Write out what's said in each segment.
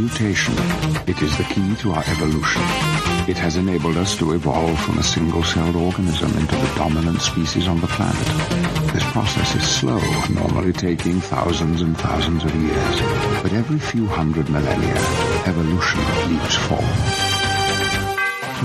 Mutation. It is the key to our evolution. It has enabled us to evolve from a single-celled organism into the dominant species on the planet. This process is slow, normally taking thousands and thousands of years. But every few hundred millennia, evolution leaps forward.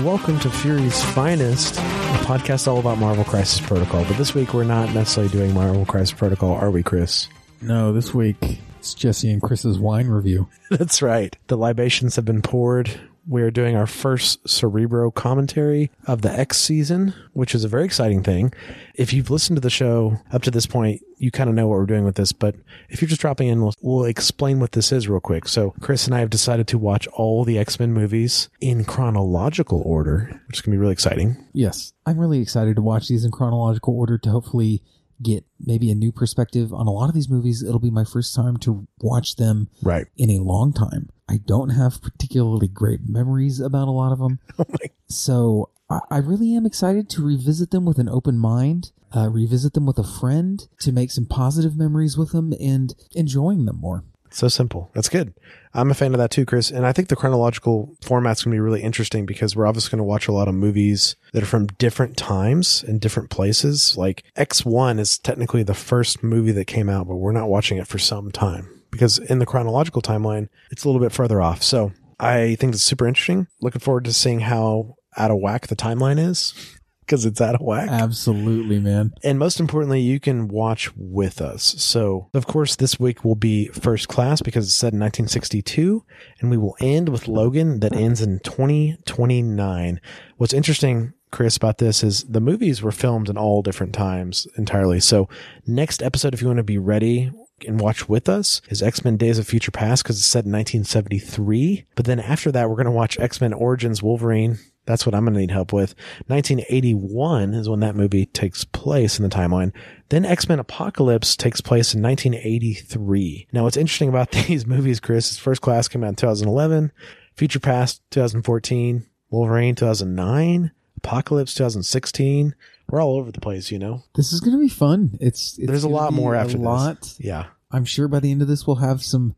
Welcome to Fury's Finest, a podcast all about Marvel Crisis Protocol. But this week we're not necessarily doing Marvel Crisis Protocol, are we, Chris? No, this week it's Jesse and Chris's wine review. That's right. The libations have been poured. We are doing our first Cerebro commentary of the X season, which is a very exciting thing. If you've listened to the show up to this point, you kind of know what we're doing with this. But if you're just dropping in, we'll, we'll explain what this is real quick. So Chris and I have decided to watch all the X-Men movies in chronological order, which is going to be really exciting. Yes, I'm really excited to watch these in chronological order to hopefully get maybe a new perspective on a lot of these movies. It'll be my first time to watch them Right. in a long time. I don't have particularly great memories about a lot of them. Oh. So I, I really am excited to revisit them with an open mind, uh, revisit them with a friend to make some positive memories with them and enjoying them more. So simple. That's good. I'm a fan of that too, Chris. And I think the chronological format's going to be really interesting because we're obviously going to watch a lot of movies that are from different times and different places. Like X1 is technically the first movie that came out, but we're not watching it for some time because in the chronological timeline, it's a little bit further off. So I think it's super interesting. Looking forward to seeing how out of whack the timeline is because it's out of whack. Absolutely, man. And most importantly, you can watch with us. So, of course, this week will be first class because it's set in 1962, and we will end with Logan that ends in 2029. What's interesting, Chris, about this is the movies were filmed in all different times entirely. So, next episode, if you want to be ready and watch with us, is X Men Days of Future Past because it's set in 1973. But then after that, we're going to watch X Men Origins Wolverine. That's what I'm going to need help with. 1981 is when that movie takes place in the timeline. Then X-Men Apocalypse takes place in 1983. Now, what's interesting about these movies, Chris, is First Class came out in 2011, Future Past 2014, Wolverine 2009, Apocalypse 2016. We're all over the place, you know? This is going to be fun. It's, it's There's a lot more a after this. lot. Yeah. I'm sure by the end of this we'll have some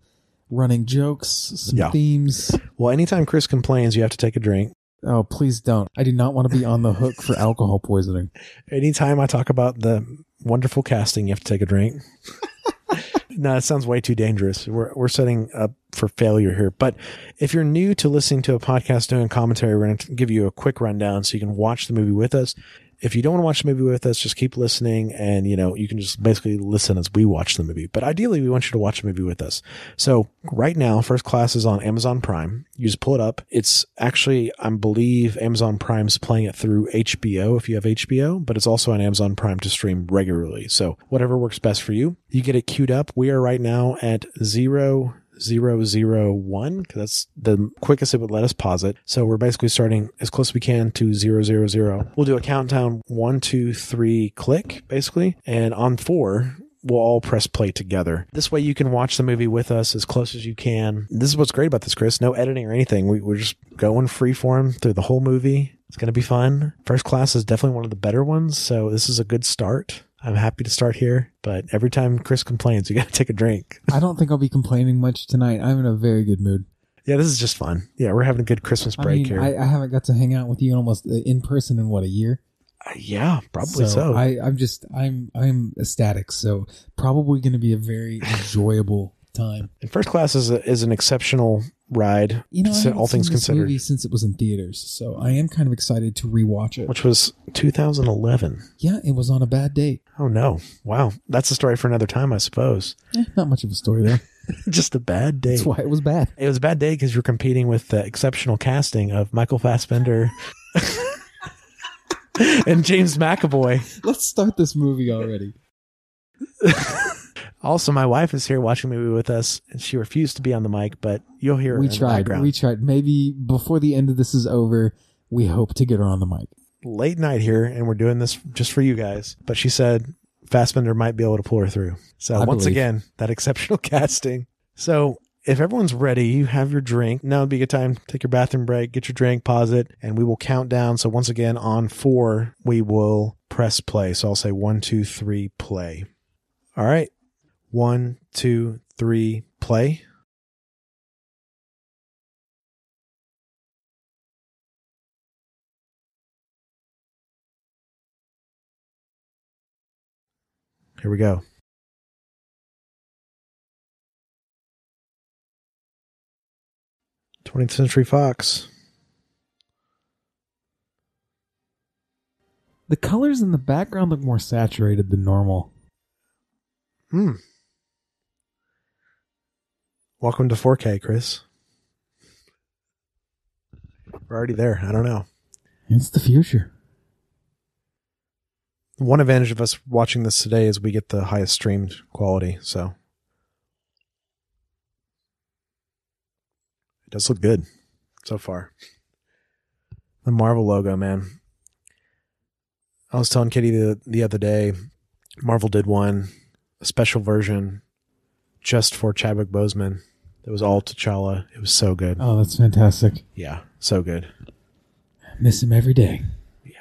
running jokes, some Yeah. themes. Well, anytime Chris complains, you have to take a drink. Oh, please don't. I do not want to be on the hook for alcohol poisoning. Anytime I talk about the wonderful casting, you have to take a drink. no, it sounds way too dangerous. We're, we're setting up for failure here. But if you're new to listening to a podcast doing commentary, we're going to give you a quick rundown so you can watch the movie with us. If you don't want to watch the movie with us, just keep listening and, you know, you can just basically listen as we watch the movie. But ideally, we want you to watch the movie with us. So right now, First Class is on Amazon Prime. You just pull it up. It's actually, I believe Amazon Prime's playing it through HBO if you have HBO, but it's also on Amazon Prime to stream regularly. So whatever works best for you. You get it queued up. We are right now at zero zero zero one because that's the quickest it would let us pause it. So we're basically starting as close as we can to zero zero zero. We'll do a countdown one, two, three, click basically, and on four. We'll all press play together. This way you can watch the movie with us as close as you can. This is what's great about this, Chris. No editing or anything. We, we're just going freeform through the whole movie. It's going to be fun. First class is definitely one of the better ones. So this is a good start. I'm happy to start here, but every time Chris complains, you got to take a drink. I don't think I'll be complaining much tonight. I'm in a very good mood. Yeah, this is just fun. Yeah, we're having a good Christmas I break mean, here. I, I haven't got to hang out with you almost uh, in person in what a year. Uh, yeah, probably so. I, I'm just I'm I'm ecstatic. So probably going to be a very enjoyable time. and first class is a, is an exceptional ride. You know, all things considered, movie since it was in theaters, so I am kind of excited to rewatch it. which was 2011. Yeah, it was on a bad date. Oh no! Wow, that's a story for another time, I suppose. Eh, not much of a story there. just a bad day. That's why it was bad. It was a bad day because you're competing with the exceptional casting of Michael Fassbender and James McAvoy. Let's start this movie already. Also, my wife is here watching the movie with us, and she refused to be on the mic, but you'll hear her we in the tried. background. We tried. Maybe before the end of this is over, we hope to get her on the mic. Late night here, and we're doing this just for you guys. But she said Fassbender might be able to pull her through. So I once believe. again, that exceptional casting. So if everyone's ready, you have your drink. Now would be a good time. Take your bathroom break, get your drink, pause it, and we will count down. So once again, on four, we will press play. So I'll say one, two, three, play. All right. One, two, three, play. Here we go. Twentieth Century Fox. The colors in the background look more saturated than normal. Hmm. Welcome to 4K, Chris. We're already there. I don't know. It's the future. One advantage of us watching this today is we get the highest streamed quality, so it does look good so far. The Marvel logo, man. I was telling Kitty the the other day, Marvel did one, a special version just for Chadwick Boseman. It was all T'Challa. It was so good. Oh, that's fantastic. Yeah, so good. Miss him every day. Yeah.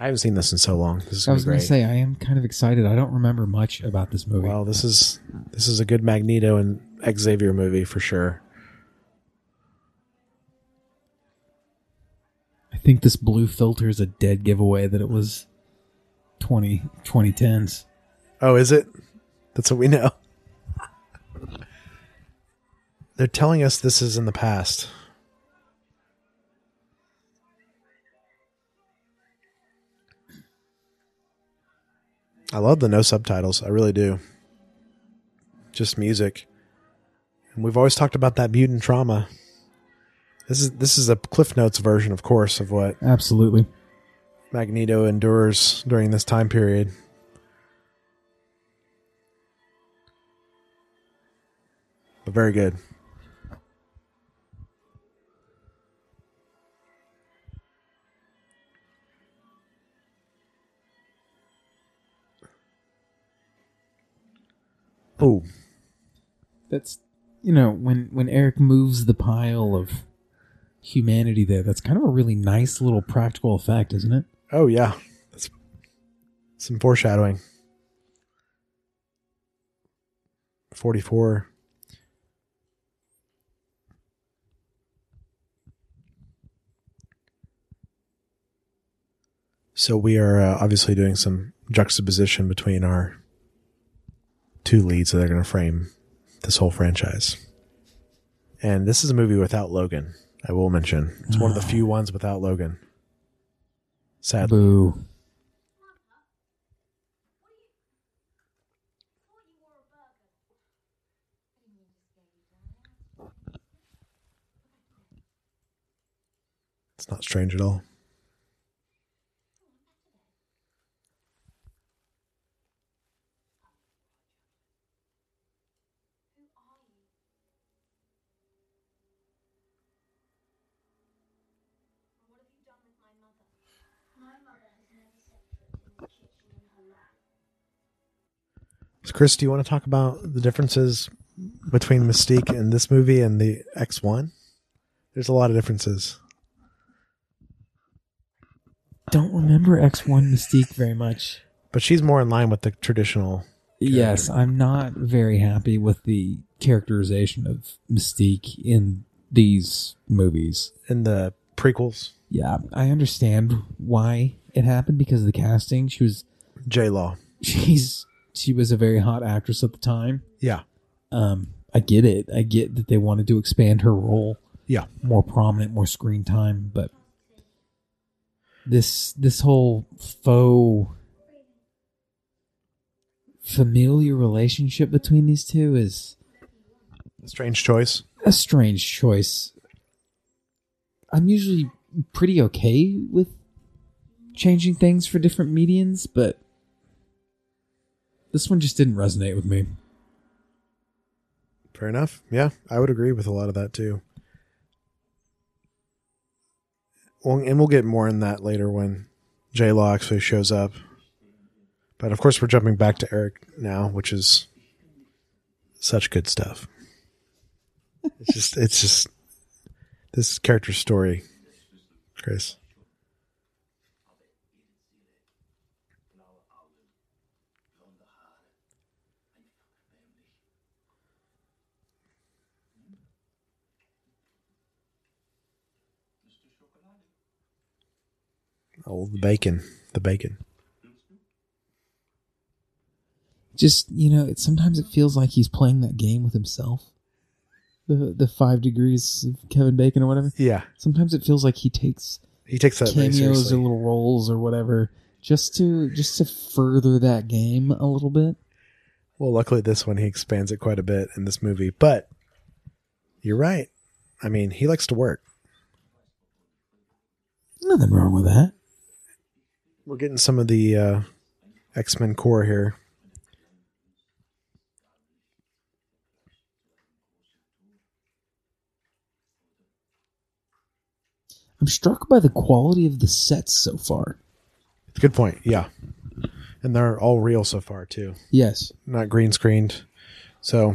I haven't seen this in so long. This is I was going to say I am kind of excited. I don't remember much about this movie. Well, this is this is a good Magneto and Xavier movie for sure. I think this blue filter is a dead giveaway that it was 20 2010s. Oh, is it? That's what we know. They're telling us this is in the past. I love the no subtitles. I really do. Just music. And we've always talked about that mutant trauma. This is this is a Cliff Notes version, of course, of what Absolutely. Magneto endures during this time period. But very good. Oh, That's you know, when when Eric moves the pile of humanity there, that's kind of a really nice little practical effect, isn't it? Oh yeah. That's some foreshadowing. 44. So we are uh, obviously doing some juxtaposition between our two leads that are going to frame this whole franchise. And this is a movie without Logan. I will mention it's one of the few ones without Logan. Sadly, Boo. it's not strange at all. Chris, do you want to talk about the differences between Mystique in this movie and the X1? There's a lot of differences. Don't remember X1 Mystique very much. But she's more in line with the traditional. Yes, I'm not very happy with the characterization of Mystique in these movies. In the prequels, Yeah, I understand why it happened because of the casting. She was J Law. she's she was a very hot actress at the time. Yeah. Um, I get it. I get that they wanted to expand her role, Yeah. more prominent, more screen time, but this this whole faux familiar relationship between these two is a Strange choice. a strange choice. I'm usually pretty okay with changing things for different medians, but this one just didn't resonate with me. Fair enough. Yeah, I would agree with a lot of that too. Well, and we'll get more in that later when J Law actually shows up. But of course, we're jumping back to Eric now, which is such good stuff. It's just, it's just this character story, Chris. Oh, the bacon, the bacon. Just you know, it, sometimes it feels like he's playing that game with himself. The the five degrees of Kevin Bacon or whatever. Yeah, Sometimes it feels like he takes he takes that cameos or little roles or whatever just to just to further that game a little bit. Well, luckily this one he expands it quite a bit in this movie, but you're right. I mean, he likes to work. Nothing wrong with that. We're getting some of the uh, X Men core here. I'm struck by the quality of the sets so far. It's a good point. Yeah, and they're all real so far too, Yes. not green screened. So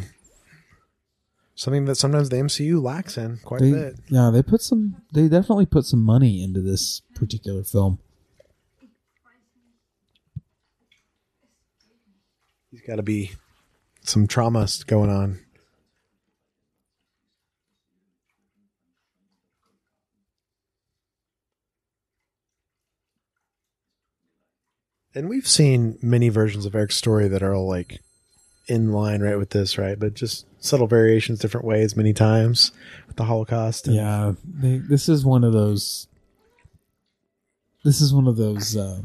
something that sometimes the MCU lacks in quite They, a bit. yeah, they put some they definitely put some money into this particular film. He's got to be some traumas going on. And we've seen many versions of Eric's story that are all like in line right with this, right? But just subtle variations, different ways, many times with the Holocaust. and- Yeah, they, this is one of those. This is one of those uh,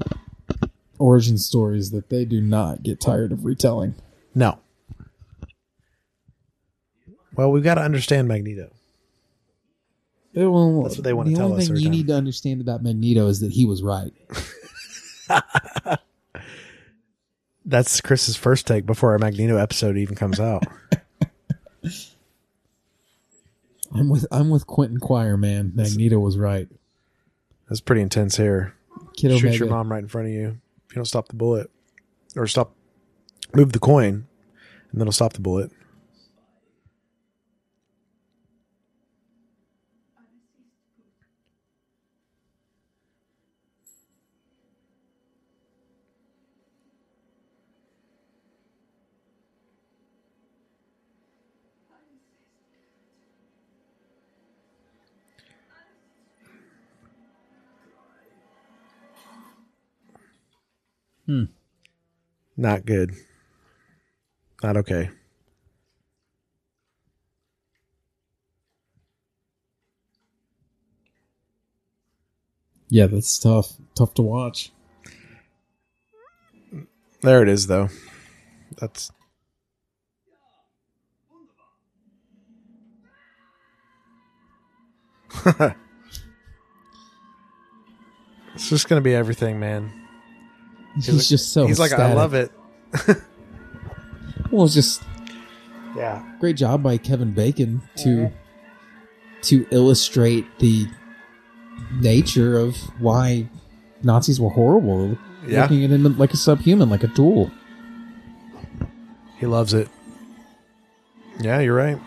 origin stories that they do not get tired of retelling. No. Well, we've got to understand Magneto. It will- That's what they wanna the tell only us thing you time. need to understand about Magneto is that he was right. That's Chris's first take before our Magneto episode even comes out. I'm with I'm with Quentin Quire, man. Magneto was right. That's pretty intense here. Kid Shoot Omega. your mom right in front of you you don't stop the bullet, or stop, move the coin, and then it'll stop the bullet. Hmm. Not good. Not okay. Yeah, that's tough. Tough to watch. There it is, though. That's. it's just gonna be everything, man. He's, like- just so. He's like, I love it. Well, it's just Yeah. great job by Kevin Bacon to mm-hmm. to illustrate the nature of why Nazis were horrible. Yeah. Looking at him like a subhuman, like a tool. He loves it. Yeah, you're right.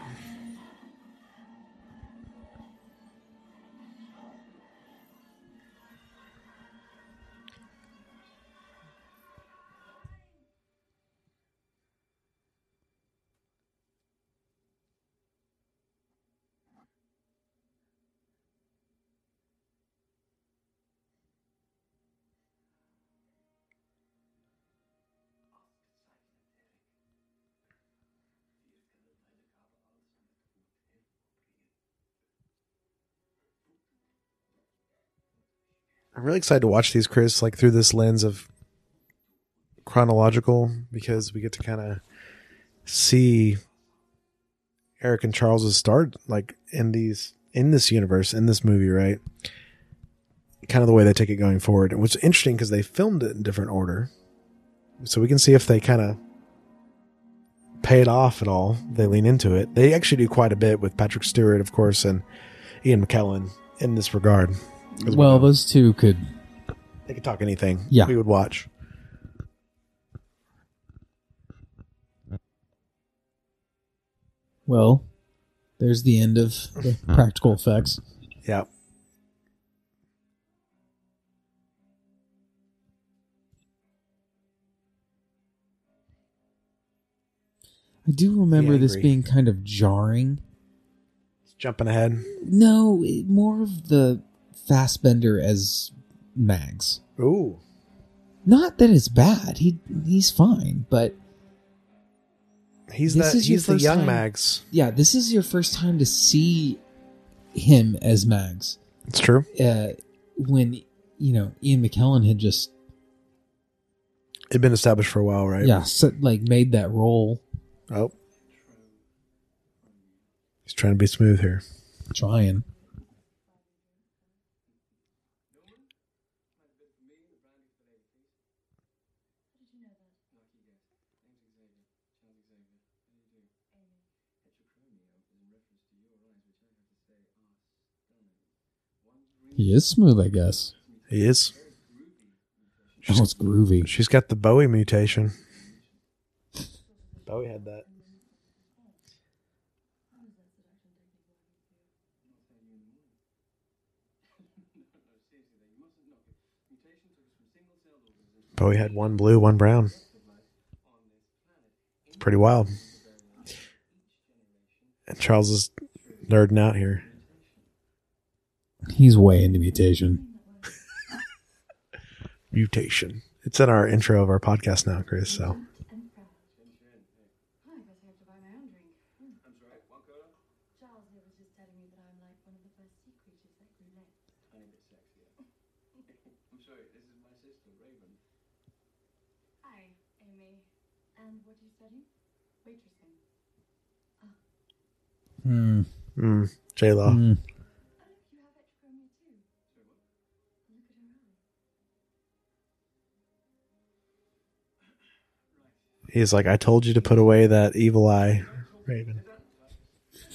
Really excited to watch these, Chris, like through this lens of chronological because we get to kind of see Eric and Charles's start like in these in this universe in this movie, right? kind of the way they take it going forward. It was interesting because they filmed it in different order, so we can see if they kind of pay it off at all. They lean into it. They actually do quite a bit with Patrick Stewart, of course, and Ian McKellen in this regard. Well, know those two could. they could talk anything. Yeah. we would watch. Well, there's the end of the practical effects. Yeah. I do remember this being kind of jarring. Jumping ahead. No, it- more of the Fassbender as Mags. Ooh. Not that it's bad. He he's fine, but He's This that is your he's the first young time- Mags. yeah, this is your first time to see him as Mags. It's true. Uh, when you know Ian McKellen had just It'd been established for a while, right? yeah so, like made that role Oh. He's trying to be smooth here. trying. He is smooth, I guess. He is. Oh, it's groovy. She's got the Bowie mutation. Bowie had that. Bowie had one blue, one brown. It's pretty wild. And Charles is nerding out here. He's way into mutation. Mutation. It's in our intro of our podcast now, Chris. So Charles here was just telling He's like, I told you to put away that evil eye, Raven.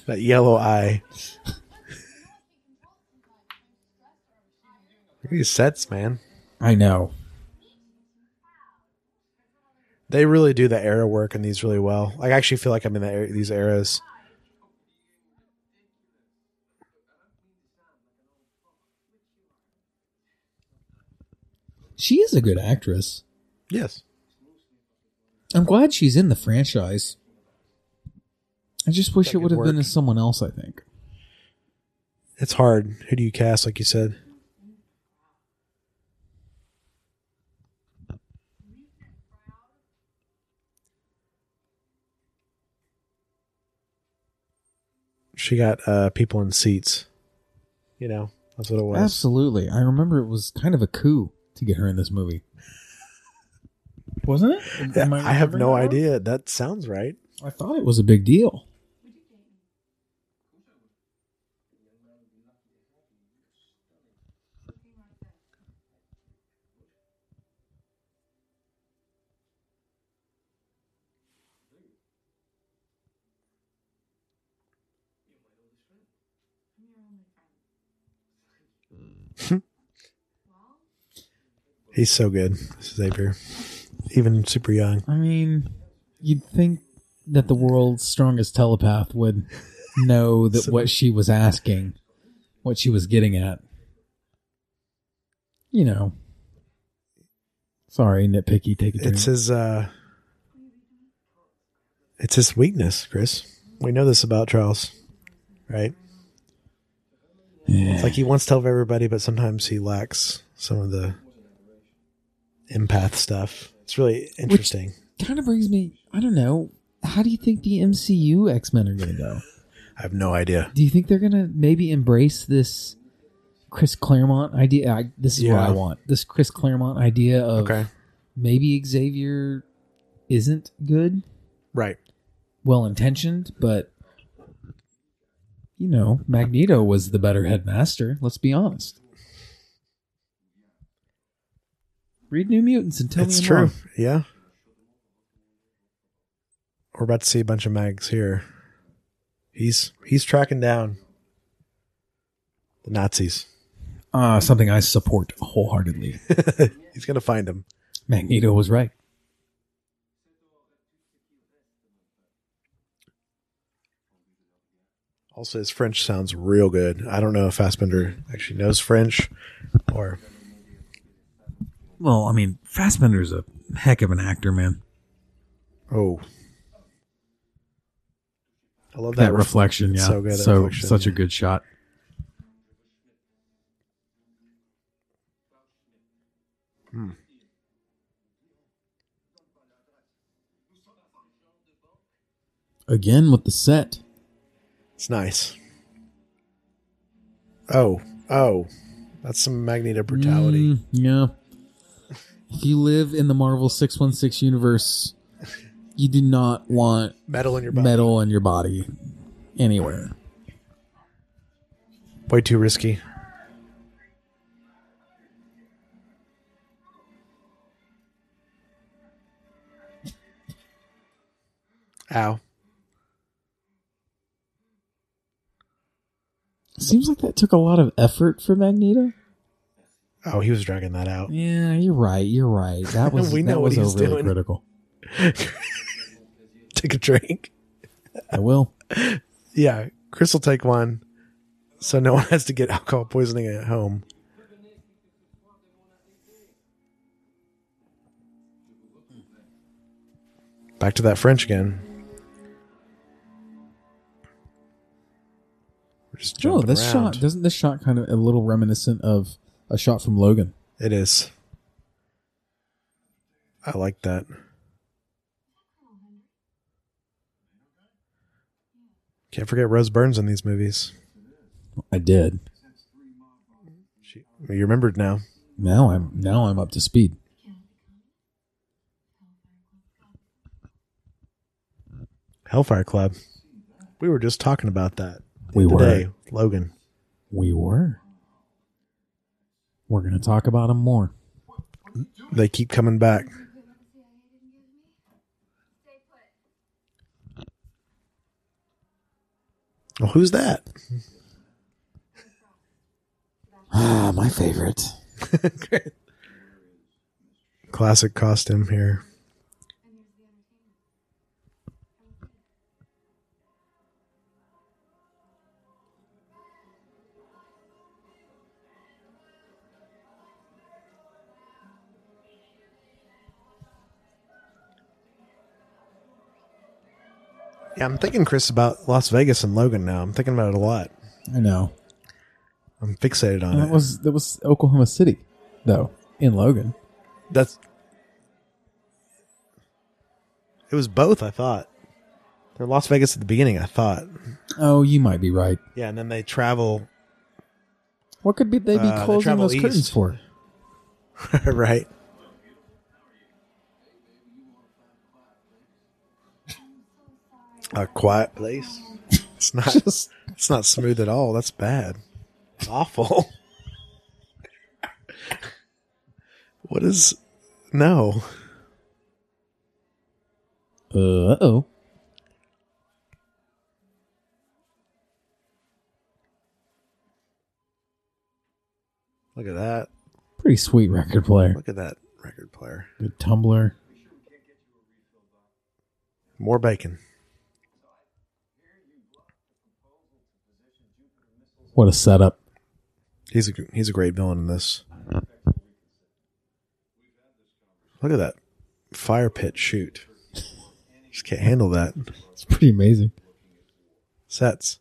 That yellow eye. Look at these sets, man. I know. They really do the era work in these really well. I actually feel like I'm in the, era- these eras. She is a good actress. Yes. I'm glad she's in the franchise. I just wish That it would could have been work. as someone else, I think. It's hard. Who do you cast, like you said? She got uh, people in seats. You know, that's what it was. Absolutely. I remember it was kind of a coup to get her in this movie. Wasn't it? Am I have no that idea. That sounds right. I thought it was a big deal. He's so good, Xavier. Even super young. I mean, you'd think that the world's strongest telepath would know that what she was asking, what she was getting at. You know. Sorry, nitpicky. Take a drink. It's his uh it's his weakness, Chris. We know this about Charles, right? It's like he wants to tell everybody, but sometimes he lacks some of the empath stuff. It's really interesting. kind of brings me. I don't know. How do you think the MCU X Men are going to go? I have no idea. Do you think they're going to maybe embrace this Chris Claremont idea? I, this is what I want. This Chris Claremont idea of Okay. maybe Xavier isn't good, Right. well intentioned, but you know, Magneto was the better headmaster. Let's be honest. Read New Mutants and tell it's me I'm true. wrong. Yeah. We're about to see a bunch of mags here. He's he's tracking down the Nazis. Uh, something I support wholeheartedly. he's gonna find them. Magneto was right. Also, his French sounds real good. I don't know if Fassbender actually knows French or Well, I mean, Fassbender's a heck of an actor, man. oh. I love That, that, ref- reflection, yeah. so good, So reflection, such a good shot. Again with the set. It's nice. Oh, oh, that's some Magneto brutality. Mm, yeah. If you live in the Marvel 616 universe, you do not want Metal in your body. metal in your body anywhere. Way too risky. Ow. Seems like that took a lot of effort for Magneto. Oh, he was dragging that out. Yeah, you're right. You're right. That was We know that what was he's overly doing. critical. Take a drink. I will. Yeah, Chris will take one, so no one has to get alcohol poisoning at home. Back to that French again. We're just oh, No, this around. shot doesn't this shot kind of a little reminiscent of a shot from Logan. It is. I like that. Can't forget Rose Burns in these movies. I did. She, you remembered now. Now I'm now I'm up to speed. Hellfire Club. We were just talking about that We were. Logan. We were. We're going to talk about them more. They keep coming back. Well, who's that? Ah, my favorite. Classic costume here. Yeah, I'm thinking, Chris, about Las Vegas and Logan now. I'm thinking about it a lot. I know. I'm fixated on And it. that was that was Oklahoma City, though, in Logan. That's. It was both. I thought. They're Las Vegas at the beginning. I thought. Oh, you might be right. Yeah, and then they travel. What could be they be Uh, they closing travel those curtains east. for? right. A quiet place. It's not. Just It's not smooth at all. That's bad. It's awful. what is? No. uh oh. Look at that. Pretty sweet record player. Look at that record player. Good tumbler. More bacon. What a setup. He's a he's a great villain in this. Look at that fire pit shoot. Just can't handle that. It's pretty amazing. Sets.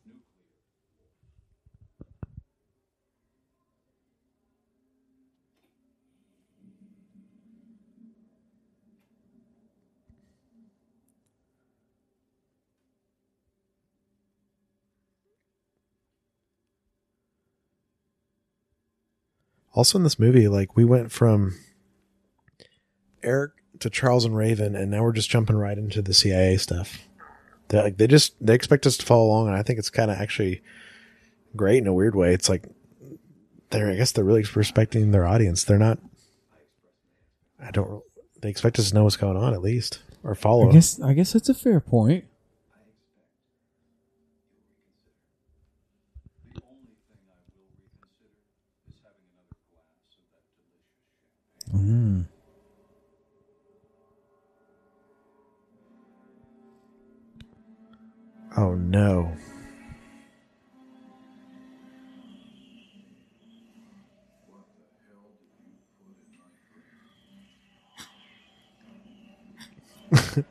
Also in this movie, like we went from Eric to Charles and Raven, and now we're just jumping right into the CIA stuff. They like they just they expect us to follow along, and I think it's kind of actually great in a weird way. It's like they're I guess they're really respecting their audience. They're not I don't. They expect us to know what's going on at least, or follow. I guess I guess that's a fair point. Mm. Oh no.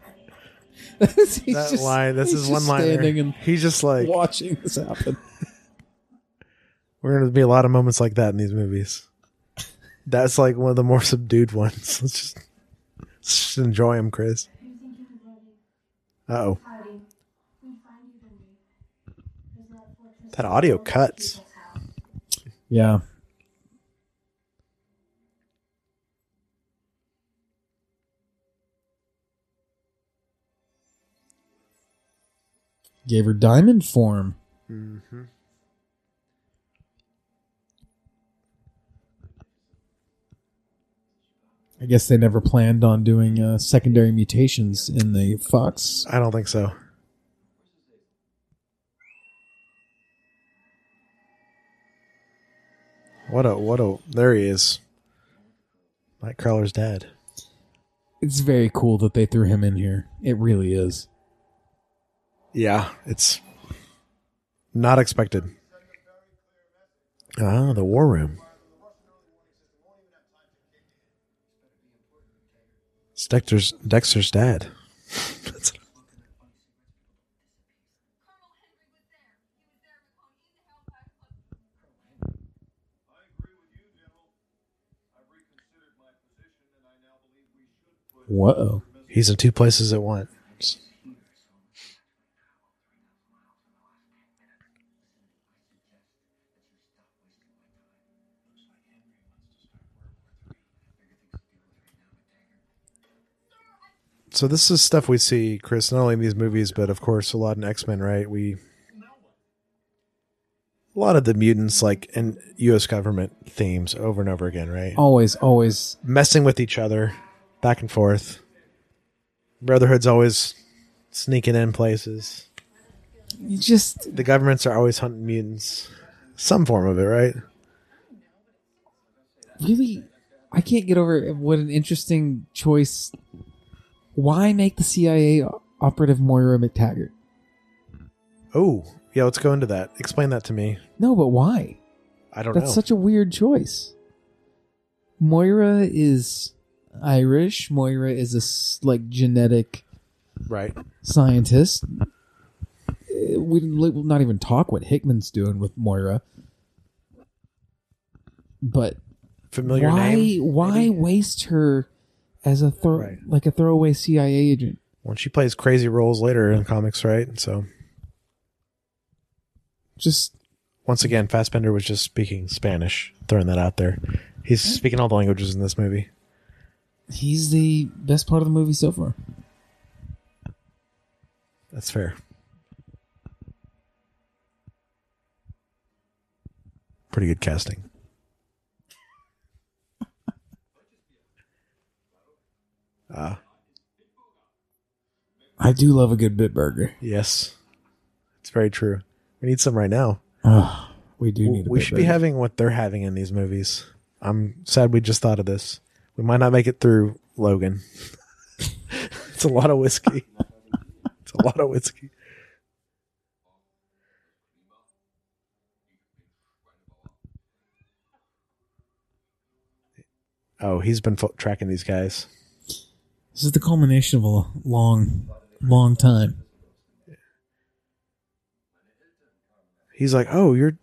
That just- line. This is one line. standing and He's just like watching this happen. we're going to be a lot of moments like that in these movies. That's like one of the more subdued ones. Let's just, let's just enjoy them, Chris. Oh, Howdy. We find you Dundee. There's that audio cuts. Yeah. Gave her diamond form. Mm-hmm. I guess they never planned on doing uh, secondary mutations in the fox. I don't think so. What a what a there he is. Nightcrawler's dad. It's very cool that they threw him in here. It really is. Yeah, it's not expected. Ah, the war room. It's Dexter's Dexter's dad. Whoa. He's in two places at once. So this is stuff we see, Chris, not only in these movies, but of course a lot in X Men, right? We a lot of the mutants, like in U.S. government themes, over and over again, right? Always, always. messing with each other back and forth. Brotherhood's always sneaking in places. You just The governments are always hunting mutants. Some form of it, right? really, I can't get over what an interesting choice. Why make the CIA operative Moira MacTaggert? Oh, yeah, let's go into that. Explain that to me. No, but why? I don't That's know. such a weird choice. Moira is Irish. Moira is a like genetic right. scientist. Uh, We will not even talk what Hickman's doing with Moira. But Familiar why name. why maybe? waste her as a throw Right. like a throwaway CIA agent? Well, she plays crazy roles later in comics, right? So Just once again, Fassbender was just speaking Spanish. Throwing that out there. He's speaking all the languages in this movie. he's the best part of the movie so far. That's fair. Pretty good casting. Ah, I do love a good Bitburger. yes. It's very true. We need some right now. Oh, we do need. We should be having what they're having in these movies. I'm sad we just thought of this. We might not make it through Logan. it's a lot of whiskey. it's a lot of whiskey. Oh, he's been fo- tracking these guys. This is the culmination of a long, long time. He's like, "Oh, you're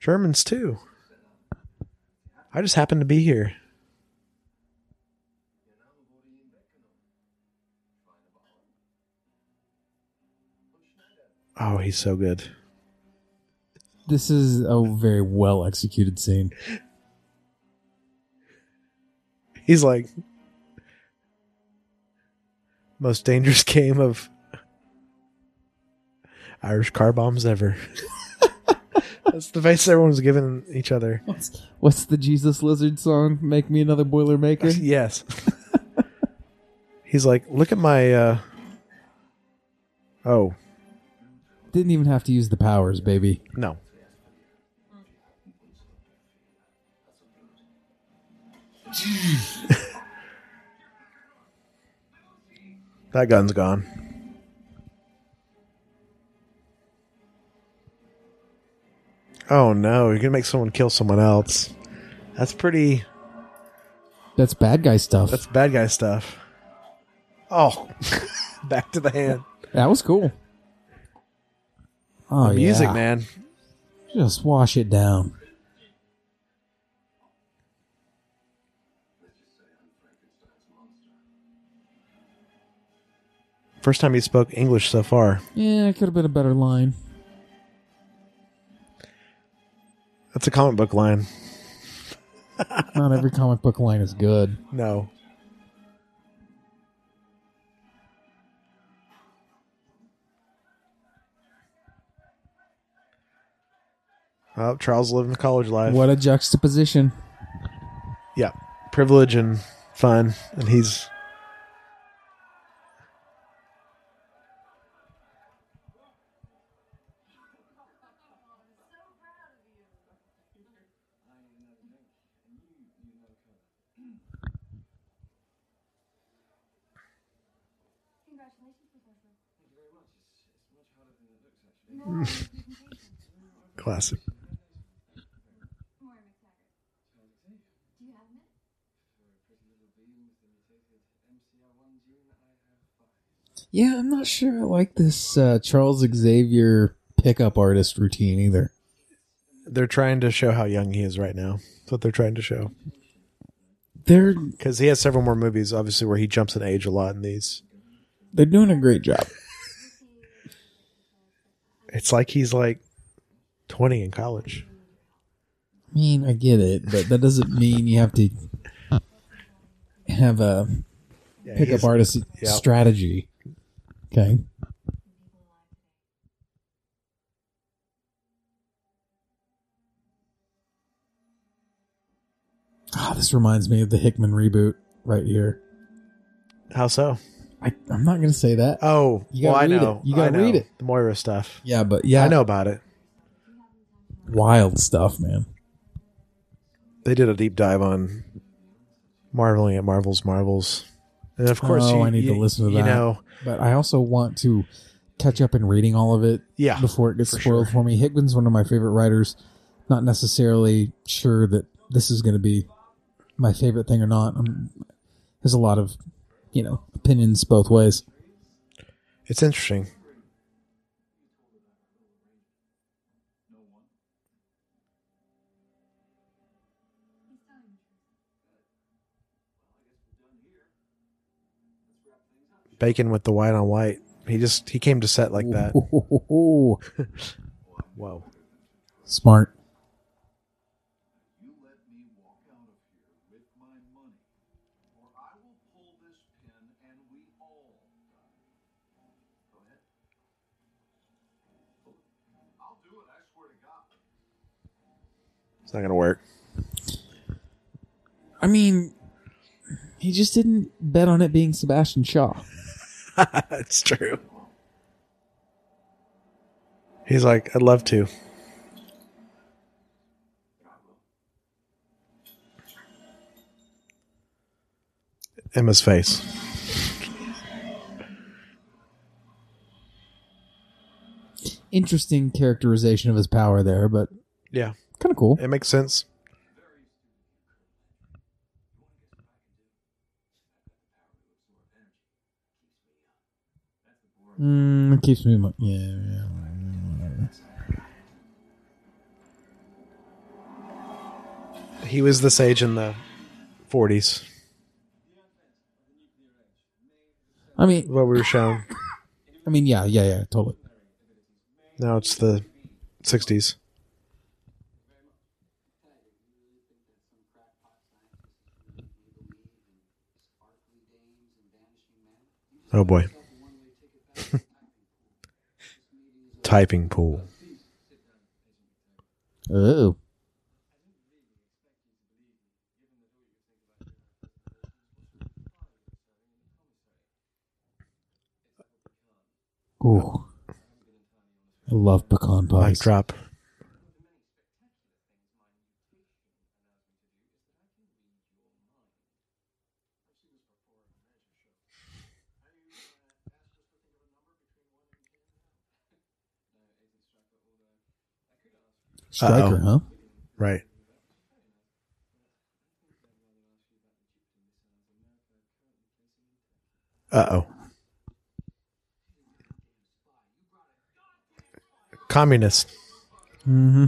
Germans too." I just happened to be here. Oh, he's so good. This is a very well executed scene. He's like most dangerous game of Irish car bombs ever. That's the face everyone's giving each other. What's, what's the Jesus Lizard song? Make me another Boilermaker. Yes. He's like, look at my. uh Oh Didn't even have to use the powers, baby. no. That gun's gone. Oh no, you're gonna make someone kill someone else. That's pretty. That's bad guy stuff. That's bad guy stuff. Oh, back to the hand. that was cool. Oh, the music, yeah. man. Just wash it down. First time he spoke English so far. Yeah, it could have been a better line. That's a comic book line. Not every comic book line is good. No. Oh, Charles living the college life. What a juxtaposition. Yeah, privilege and fun, and he's Congratulations, Professor. Thank you very much. It's, it's much harder than it looks, actually. No, presentation. classic. More MacTaggert. Do you have a minute? Yeah, I'm not sure I like this uh, Charles Xavier pickup artist routine either. They're trying to show how young he is right now. That's what they're trying to show. They're Because he has several more movies, obviously, where he jumps in age a lot in these. they're doing a great job. It's like he's like 20 in college. I mean, I get it, but that doesn't mean you have to have a Yeah, pickup artist yeah. strategy. Okay. Ah, this reminds me of the Hickman reboot right here. How so? I, I'm not going to say that. Oh, You well, I read it. know. You gotta I know. read it. The Moira stuff. yeah, but yeah, I know about it. wild stuff, man. They did a deep dive on marveling at Marvel's Marvels. And of course, oh, you, I need you- to listen to you that. know, but I also want to catch up in reading all of it yeah. before it gets for spoiled sure. for me. Hickman's one of my favorite writers. Not necessarily sure that this is going to be my favorite thing or not. Um there's a lot of, you know, opinions both ways. It's interesting. Bacon with the white on white. He just he came to set like that. Whoa. smart. Not gonna work. I mean, he just didn't bet on it being Sebastian Shaw. It's true. He's like, I'd love to. Emma's face. Interesting characterization of his power there, but Yeah, kind of cool. it makes sense. Mm, it keeps me. mo- Yeah, yeah. He was this age in the 40s, I mean, what we were shown. I mean, yeah, yeah, yeah, totally. Now it's the 60s. Oh boy. Typing pool. Oh. Ooh. I love pecan Mic pies. drop. Stryker, Uh-oh. huh? Right. Uh oh. Communist. Mm-hmm.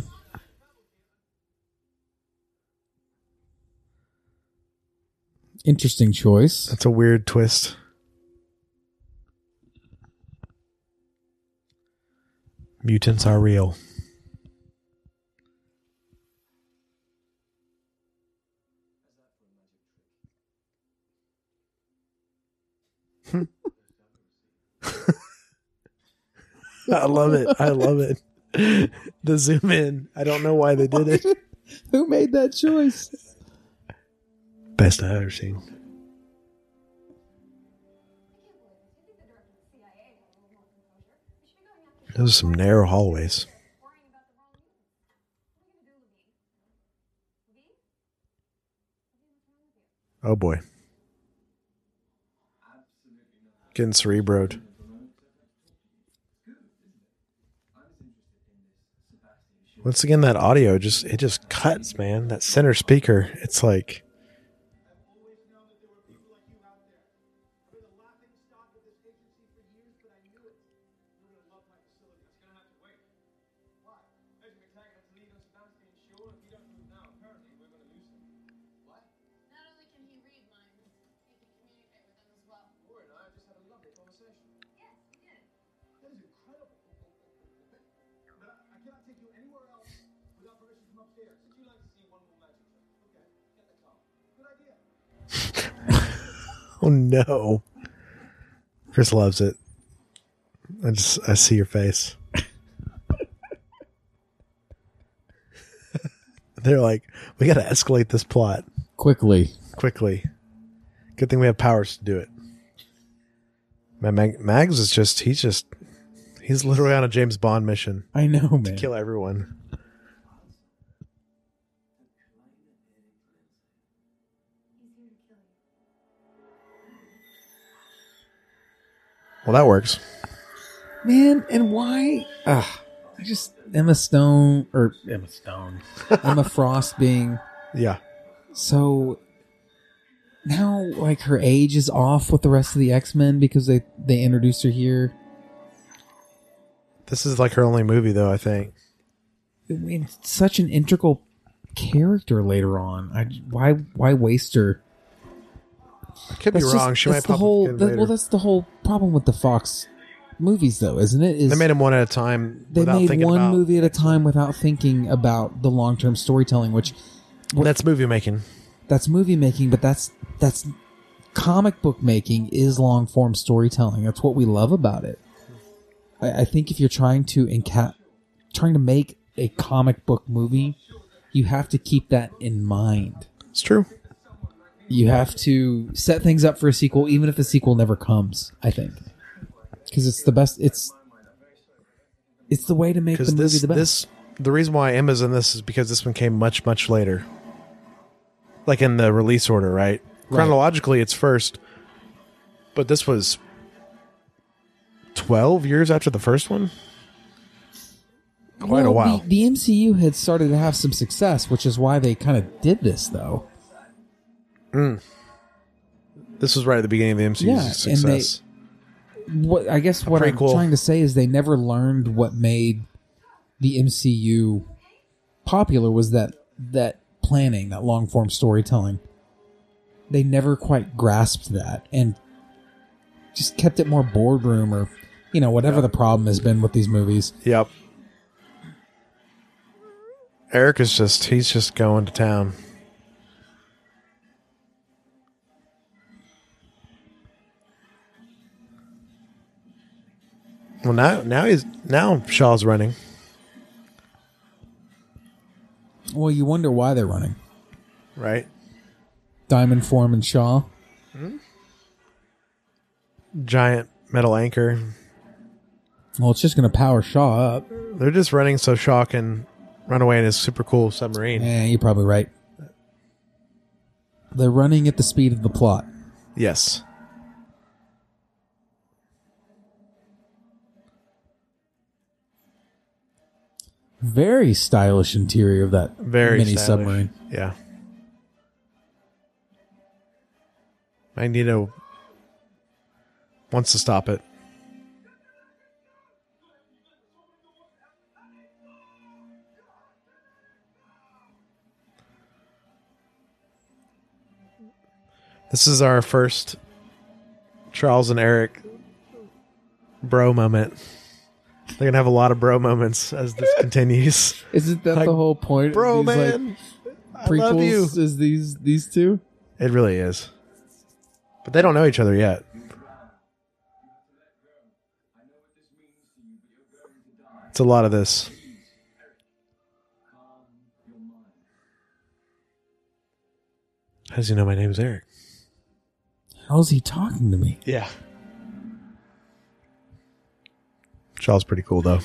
Interesting choice. That's a weird twist. Mutants are real. I love it. I love it. The zoom in. I don't know why they did it. Who made that choice? Best I've ever seen. Those are some narrow hallways. Oh boy. Getting cerebroed. Once again, that audio just it just cuts, man. That center speaker, it's like Oh no. Chris loves it. I just I see your face. They're like, we gotta escalate this plot Quickly. quickly. Good thing we have powers to do it. Man, Mag- Mags is just he's just he's literally on a James Bond mission. I know, man. To kill everyone. Well, that works. Man, and why? Ah, I just Emma Stone or Emma Stone, Emma Frost being Yeah. so now like her age is off with the rest of the X Men because they they introduced her here. This is like her only movie, though. I think. I mean, such an integral character later on. I why why waste her? I could be That's wrong. just- she might pop the whole. up that- later. well, that's the whole problem with the Fox movies, though, isn't it? Is they made them one at a time. they made one about, movie at a time without thinking about the long term storytelling, which That's movie making. that's movie making, but that's that's comic book making is long form storytelling. That's what we love about it. I, I think if you're trying to enca- trying to make a comic book movie, you have to keep that in mind. It's true. You have to set things up for a sequel, even if the sequel never comes. I think because it's the best. It's it's the way to make the movie this, the best. this, the reason why Emma's in this is because this one came much, much later. Like in the release order, right? Chronologically, it's first, but this was twelve years after the first one. Quite a while. The, the MCU had started to have some success, which is why they kind of did this, though. Mm. This was right at the beginning of the MCU's Yeah, and they- success. what I guess what I'm prequel. trying to say is they never learned what made the MCU popular was that that planning, that long form storytelling. They never quite grasped that and just kept it more boardroom or you know whatever the problem has been with these movies. Yep. Eric is just he's just going to town. Well now now he's now Shaw's running. Well, you wonder why they're running. right? Diamond Form and Shaw. Hmm? Giant metal anchor. Well, it's just going to power Shaw up. They're just running so Shaw can run away in his super cool submarine. Yeah, you're probably right. They're running at the speed of the plot. Yes. Very stylish interior of that Very mini stylish. submarine. Yeah. Magneto wants to stop it. This is our first Charles and Eric bro moment. They're gonna have a lot of bro moments as this continues. Isn't that Like, the whole point? of Bro, these, like, man, I prequels love you. is these these two? It really is. But they don't know each other yet. It's a lot of this. How does he know my name's Eric? How's he talking to me? Yeah. Shaw's pretty cool though.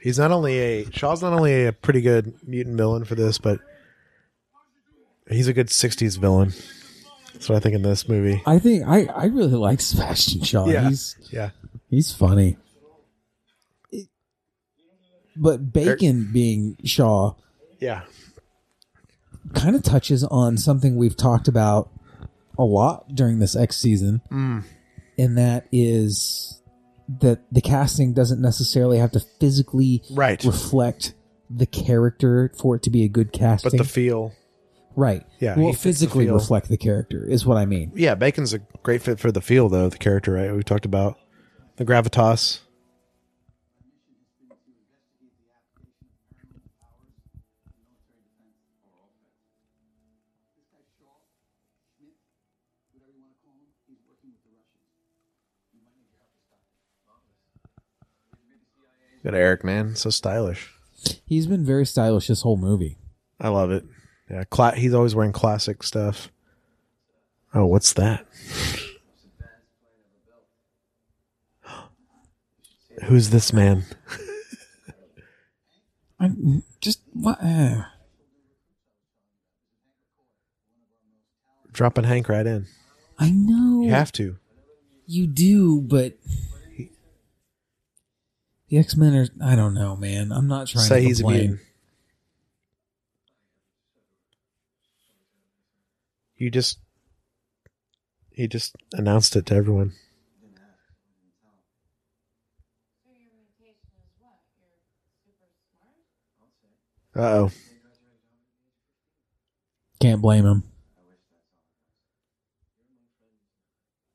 He's not only a Shaw's not only a pretty good mutant villain for this, but he's a good '60s villain. That's what I think in this movie. I think I I really like Sebastian Shaw. Yeah. He's Yeah, he's funny. It- but Bacon being Shaw yeah, kind of touches on something we've talked about a lot during this X season, Mm. and that is that the casting doesn't necessarily have to physically Right. reflect the character for it to be a good casting. but the feel. right, Yeah, will he fits the physically reflect the character is what I mean. Yeah, Bacon's a great fit for the feel though. The character, right? We talked about the gravitas. Good Eric, man, so stylish. He's been very stylish this whole movie. I love it. Yeah, cla- he's always wearing classic stuff. Oh, what's that? Who's this man? I just what? Uh, Dropping Hank right in. I know You have to. You do, but the X Men are. I don't know, man. I'm not trying to Say to he's a complain. mutant. You just he just announced it to everyone. Uh oh. Can't blame him.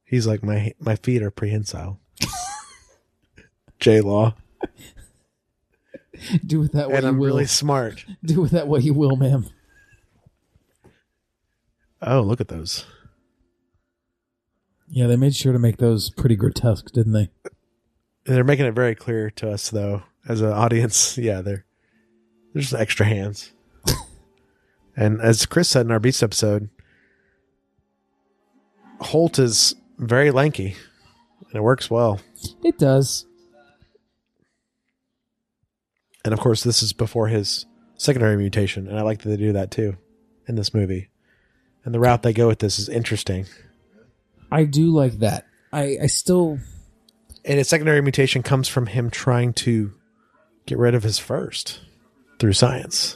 He's like my my feet are prehensile. J Law. Do with that what And you I'm will. really smart. Do with that what you will, ma'am. Oh, look at those. Yeah, they made sure to make those pretty grotesque, didn't they? They're making it very clear to us though, as an audience. Yeah, they're there's extra hands. and as Chris said in our Beast episode, Hoult is very lanky. And it works well. It does. And of course this is before his secondary mutation, and I like that they do that too in this movie. And the route they go with this is interesting. I do like that. I I still And his secondary mutation comes from him trying to get rid of his first through science.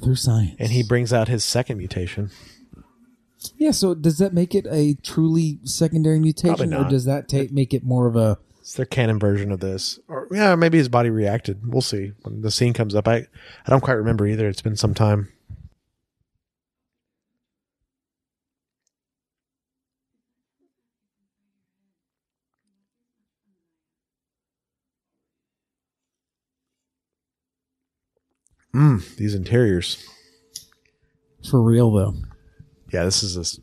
through science. And he brings out his second mutation. yeah. So does that make it a truly secondary mutation, or does that take make it more of a? It's their canon version of this. Or yeah, maybe his body reacted. We'll see when the scene comes up. I I don't quite remember either. It's been some time. Mm, these interiors. For real though. yeah, this is a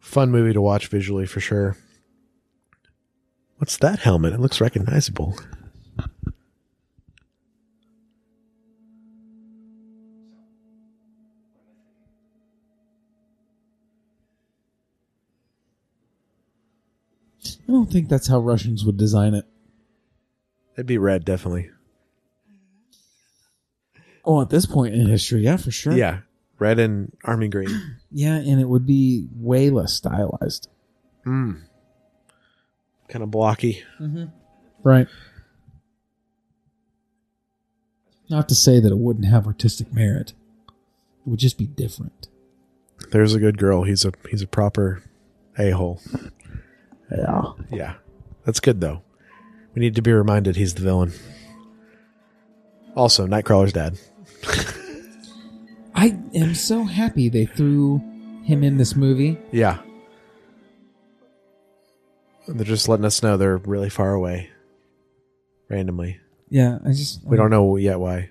fun movie to watch visually for sure. What's that helmet? It looks recognizable. I don't think that's how Russians would design it. It'd be red, definitely. Oh, at this point in history, yeah, for sure. Yeah, red and army green. Yeah, and it would be way less stylized. Mm. Kind of blocky. Mm-hmm. Right. Not to say that it wouldn't have artistic merit. It would just be different. There's a good girl. He's a he's a proper a hole. Yeah. Yeah, that's good though. We need to be reminded he's the villain. Also, Nightcrawler's dad. I am so happy they threw him in this movie. Yeah. They're just letting us know they're really far away. Randomly. Yeah, I just We don't know yet why.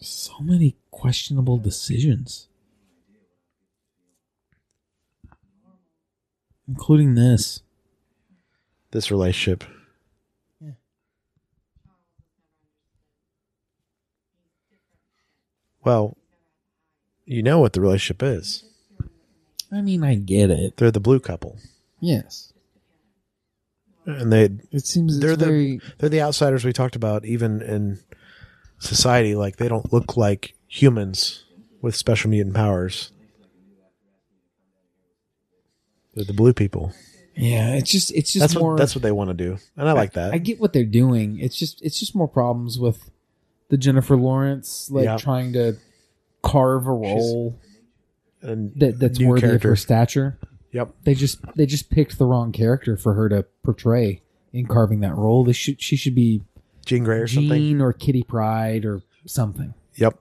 so many questionable decisions. Including this. This relationship. Yeah. Well, you know what the relationship is. I mean, I get it. They're the blue couple. Yes. And they it seems they're the very they're the outsiders we talked about even in society like they don't look like humans with special mutant powers. They're the blue people. Yeah, it's just it's just That's more what that's what they want to do. And I like that. I get what they're doing. It's just it's just more problems with the Jennifer Lawrence like Yeah. trying to carve a role and that that's worthy character. of her stature. Yep. They just they just picked the wrong character for her to portray in carving that role. They should she should be Jean Grey or something. Jean or Kitty Pryde or something. Yep.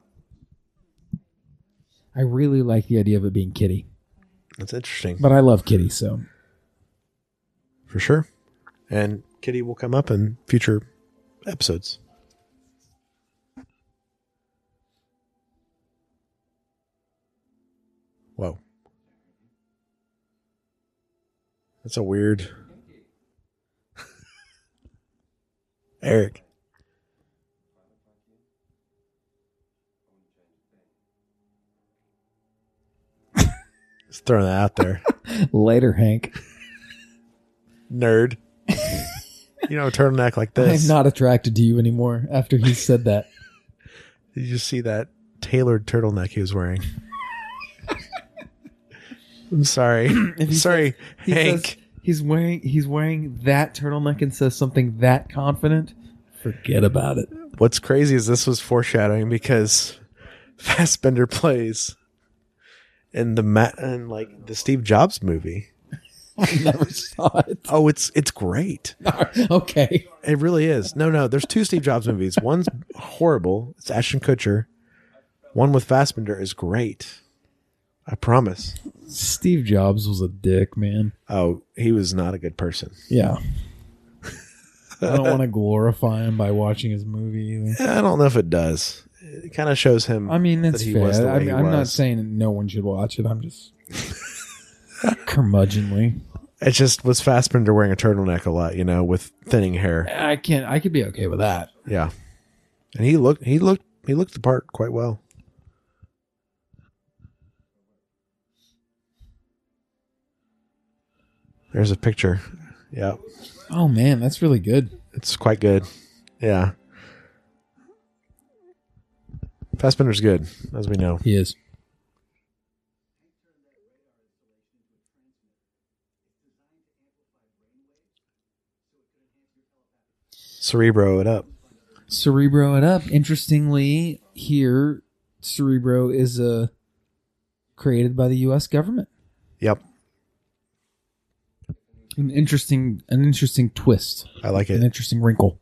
I really like the idea of it being Kitty, That's interesting. but I love Kitty, so for sure. And Kitty will come up in future episodes. That's a weird. Eric. Just throwing that out there. later, Hank. Nerd. you know, a turtleneck like this. I'm not attracted to you anymore after he said that. Did you see that tailored turtleneck he was wearing? I'm sorry. he sorry, He Hank. says he's wearing he's wearing that turtleneck and says something that confident. Forget about it. What's crazy is this was foreshadowing because Fassbender plays in the ma- in like the Steve Jobs movie. I never saw it. Oh, it's it's great. okay. It really is. No, no, there's two Steve Jobs movies. One's horrible. It's Ashton Kutcher. One with Fassbender is great. I promise. Steve Jobs was a dick, man. Oh, he was not a good person. Yeah. I don't want to glorify him by watching his movie either. I don't know if it does. It kind of shows him. I mean, that's that he fair. was the way I mean, I'm not saying no one should watch it. I'm just curmudgeonly. It just was Fassbender wearing a turtleneck a lot, you know, with thinning hair. I can't. I could be okay with that. Yeah, and he looked. He looked. He looked the part quite well. There's a picture. Yeah, Oh man, that's really good. it's quite good. Yeah, Fassbender's good, as we know. He is. Cerebro it up. Cerebro it up. Interestingly, here Cerebro is uh, created by the U.S. government. Yep, An interesting, an interesting twist, I like it. an interesting wrinkle.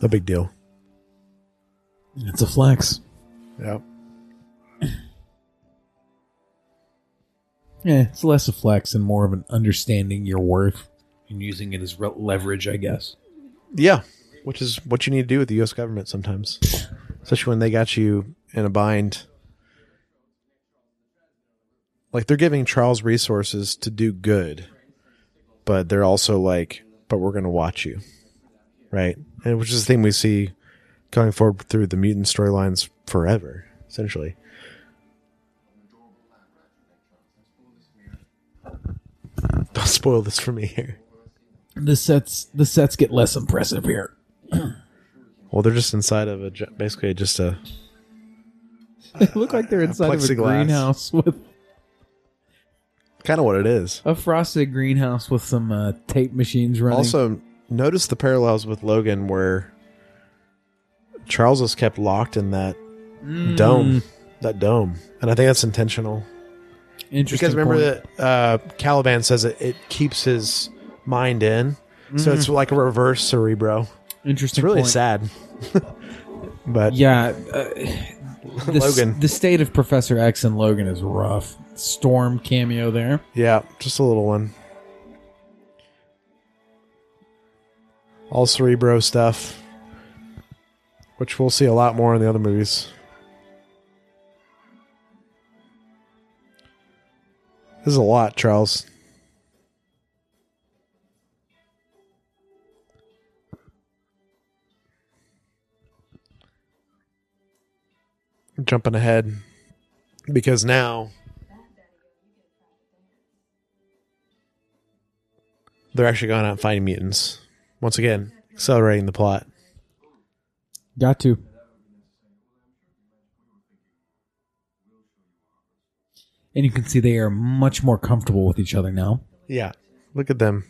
No big deal. It's a flex. Yep. Yeah, it's less a flex and more of an understanding your worth and using it as re- leverage, I guess. Yeah, which is what you need to do with the U.S. government sometimes, especially when they got you in a bind. Like they're giving Charles resources to do good, but they're also like, "But we're going to watch you," right? And which is the thing we see going forward through the mutant storylines forever, essentially. Don't spoil this for me here. The sets the sets get less impressive here. Well, they're just inside of a basically just a They look like they're inside of a greenhouse with kind of what it is. a frosted greenhouse with some uh, tape machines running. Also, notice the parallels with Logan where Charles is kept locked in that Mm. dome, that dome, and I think that's intentional. Interesting. Because remember point. that uh, Caliban says it, it keeps his mind in, so it's like a reverse Cerebro. Interesting. It's really point. sad, but Yeah, uh, the, Logan. The state of Professor X and Logan is rough. Storm cameo there. yeah, just a little one. All Cerebro stuff, which we'll see a lot more in the other movies. This is a lot, Charles. Jumping ahead because now they're actually going out and finding mutants. Once again, accelerating the plot. Got to. And you can see they are much more comfortable with each other now. Yeah, look at them.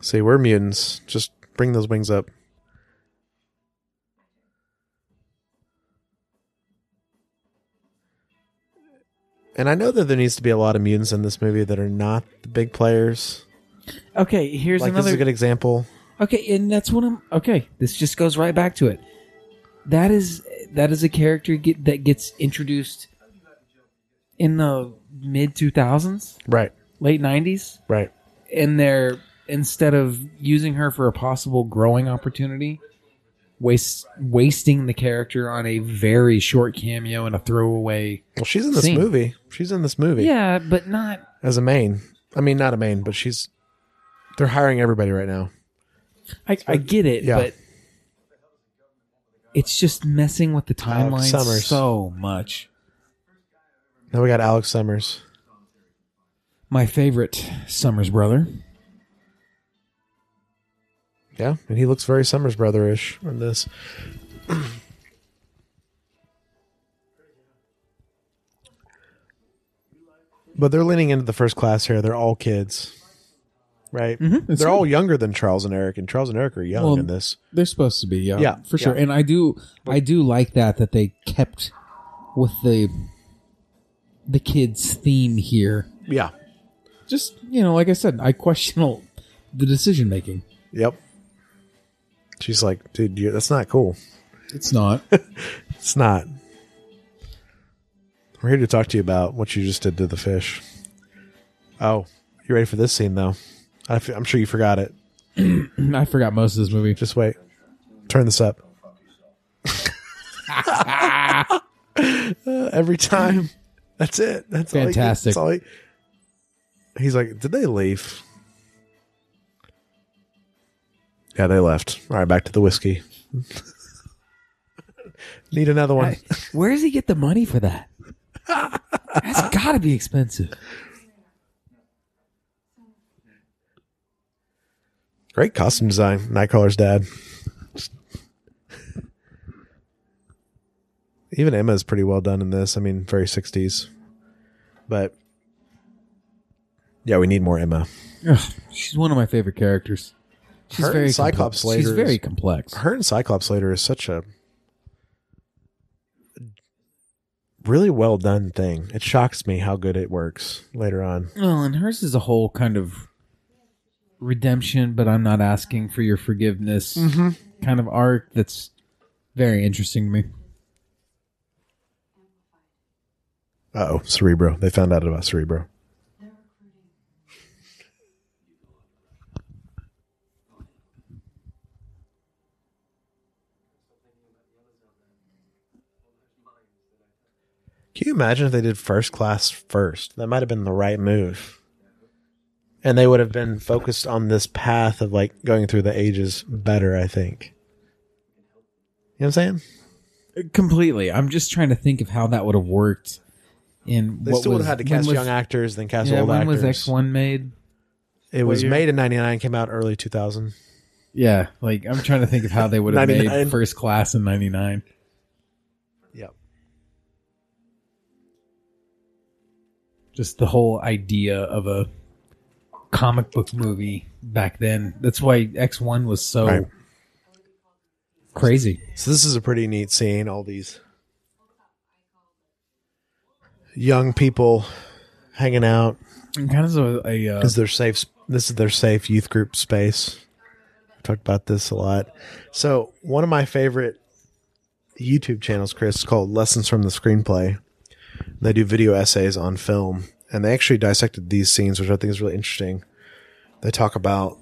See, we're mutants. Just bring those wings up. And I know that there needs to be a lot of mutants in this movie that are not the big players. Okay, here's Like this is another a good example. Okay, and that's what I'm. Okay, this just goes right back to it. That is that is a character get, that gets introduced in the mid two thousands, Right, late nineties, right. and they're instead of using her for a possible growing opportunity, waste wasting the character on a very short cameo and a throwaway. Well, she's in this Scene. movie. She's in this movie Yeah, but not. as a main. I mean, not a main, but she's. They're hiring everybody right now. I, I get it, Yeah. but it's just messing with the timeline so much. Now we got Alex Summers. My favorite Summers brother. Yeah, and he looks very Summers brother-ish in this. but they're leaning into the first class here. They're all kids, right? Mm-hmm. that's They're all younger than Charles and Eric, and Charles and Eric are young Well, in this. They're supposed to be, yeah, Yeah, for sure. yeah. And I do, I do like that that they kept with the the kids theme here. Yeah. Just you know, like I said, I question all the decision making. Yep. She's like, dude, you that's not cool. It's not. It's not. We're here to talk to you about what you just did to the fish. Oh, you ready for this scene though? I f- I'm sure you forgot it. I forgot most of this movie. Just wait. Turn this up. Uh, every time. That's it. That's all he. Fantastic. That's all he- He's like, did they leave? Yeah, they left. All right, back to the whiskey. Need another one. I- where does he get the money for that? That's got to be expensive. Great costume design. Nightcrawler's dad. Even Emma is pretty well done in this. I mean, very 60s. But yeah, we need more Emma. Ugh, she's one of my favorite characters. She's Her very and Cyclops complex. She's very is- complex. Her and Cyclops later is such a really well done thing. It shocks me how good it works later on. Well, and hers is a whole kind of redemption, but I'm not asking for your forgiveness kind of arc that's very interesting to me. Uh oh, Cerebro. They found out about Cerebro. Can you imagine if they did first class first? That might have been the right move. And they would have been focused on this path of like going through the ages better, I think. You know what I'm saying? Completely. I'm just trying to think of how that would have worked. In They what still would have had to cast was- young actors, then cast Yeah, old when actors. When was X One made? It was year? made in '99, came out early 2000. Yeah, like I'm trying to think of how they would have made First Class in '99. Just the whole idea of a comic book movie back then. That's why X One was so Right. crazy. So this is a pretty neat scene. All these young people hanging out And kind of a, a uh, because they're safe. This is their safe youth group space. We talked about this a lot. So one of my favorite YouTube channels, Chris, is called Lessons from the Screenplay. They do video essays on film, and they actually dissected these scenes, which I think is really interesting. They talk about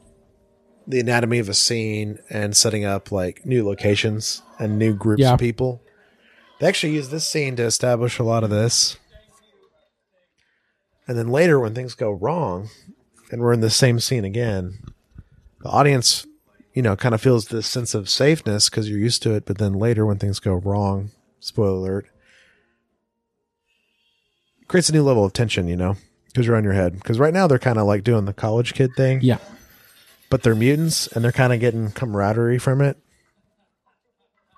the anatomy of a scene and setting up like new locations and new groups Yeah. of people. They actually use this scene to establish a lot of this. And then later, when things go wrong, and we're in the same scene again, the audience, you know, kind of feels this sense of safeness because you're used to it. But then later, when things go wrong, spoiler alert, creates a new level of tension, you know, because you're on your head. Because right now, they're kind of like doing the college kid thing, yeah. but they're mutants and they're kind of getting camaraderie from it.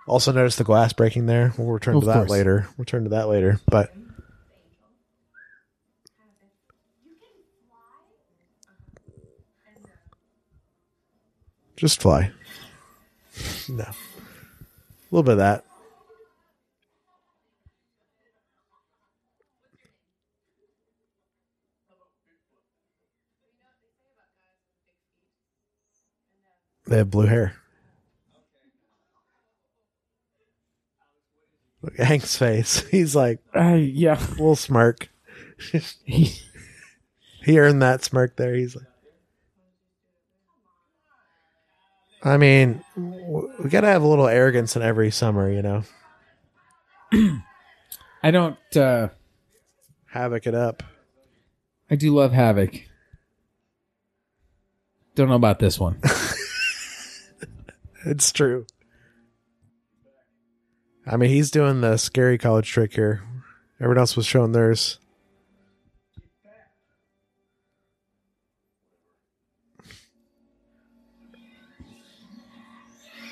Also, notice the glass breaking there. We'll return Of to that course. later. Return to that later. But just fly. No, a little bit of that. They have blue hair. Look at Hank's face. He's like Uh, yeah. a little smirk. He, earned that smirk there. He's like, I mean, we gotta have a little arrogance in every summer, you know. I don't. uh Havoc it up. I do love Havoc. Don't know about this one. It's true. I mean, he's doing the scary college trick here. Everyone else was showing theirs.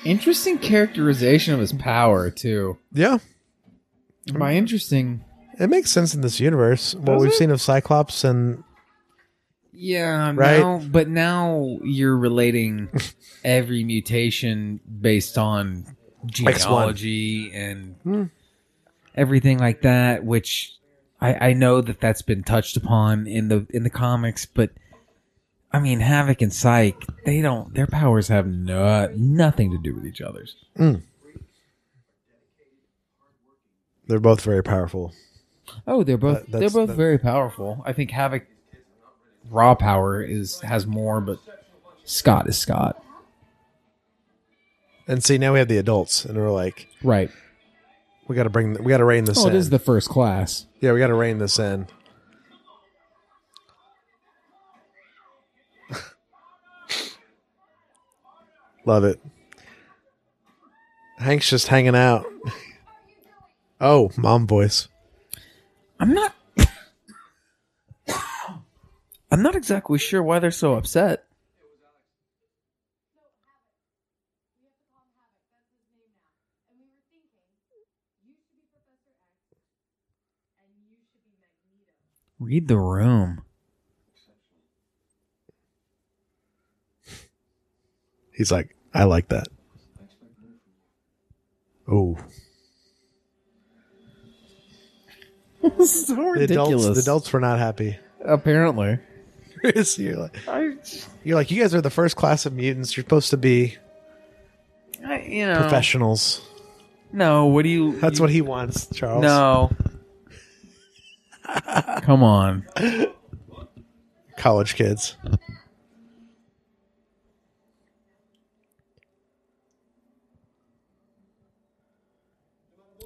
interesting characterization of his power too. Yeah, And By interesting, it makes sense in this universe. What Does we've it? seen of Cyclops and yeah, Right. Now, but now you're relating every mutation based on genealogy and Hmm. everything like that. Which I, I know that that's been touched upon in the in the comics, but I mean, Havoc and Cyke, they don't. Their powers have no, nothing to do with each other's. they're both very powerful. Oh, they're both That- they're both very powerful. I think Havoc raw power is has more, but Scott is Scott. And see, now we have the adults, and we're like, Right. we got to bring, we got to rein this Oh, in. it is the first class. yeah, we got to rein this in. Love it. Hank's just hanging out. Oh, mom voice. I'm not. I'm not exactly sure why they're so upset. Read the room. He's like, I like that. Oh, so the adults, the adults were not happy. Apparently. Chris, you're like, you're like, you guys are the first class of mutants. You're supposed to be I, you know, professionals. No, what do you? That's what he wants, Charles. No. Come on. college kids.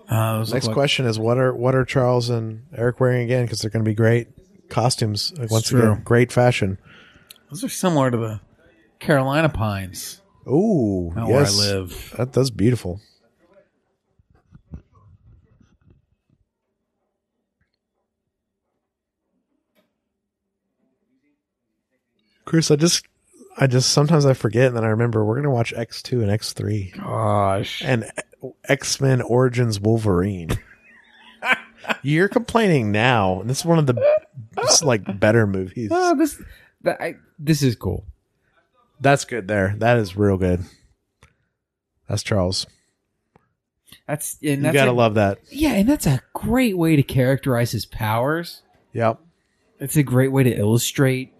Uh, Next like- question is what are what are Charles and Eric wearing again? Because they're going to be great costumes uh, like, once true. again. Great fashion. Those are similar to the Carolina Pines. Oh, yes, where I live. That, that's beautiful. Chris, I just, I just sometimes I forget, and then I remember we're gonna watch X two and X three Gosh. and uh, X Men Origins Wolverine. You're complaining now. and This is one of the just like better movies. Oh, this that, I, this is cool. That's good. There, that is real good. That's Charles. That's and You that's gotta a- love that. Yeah, and that's a great way to characterize his powers. Yep. It's a great way to illustrate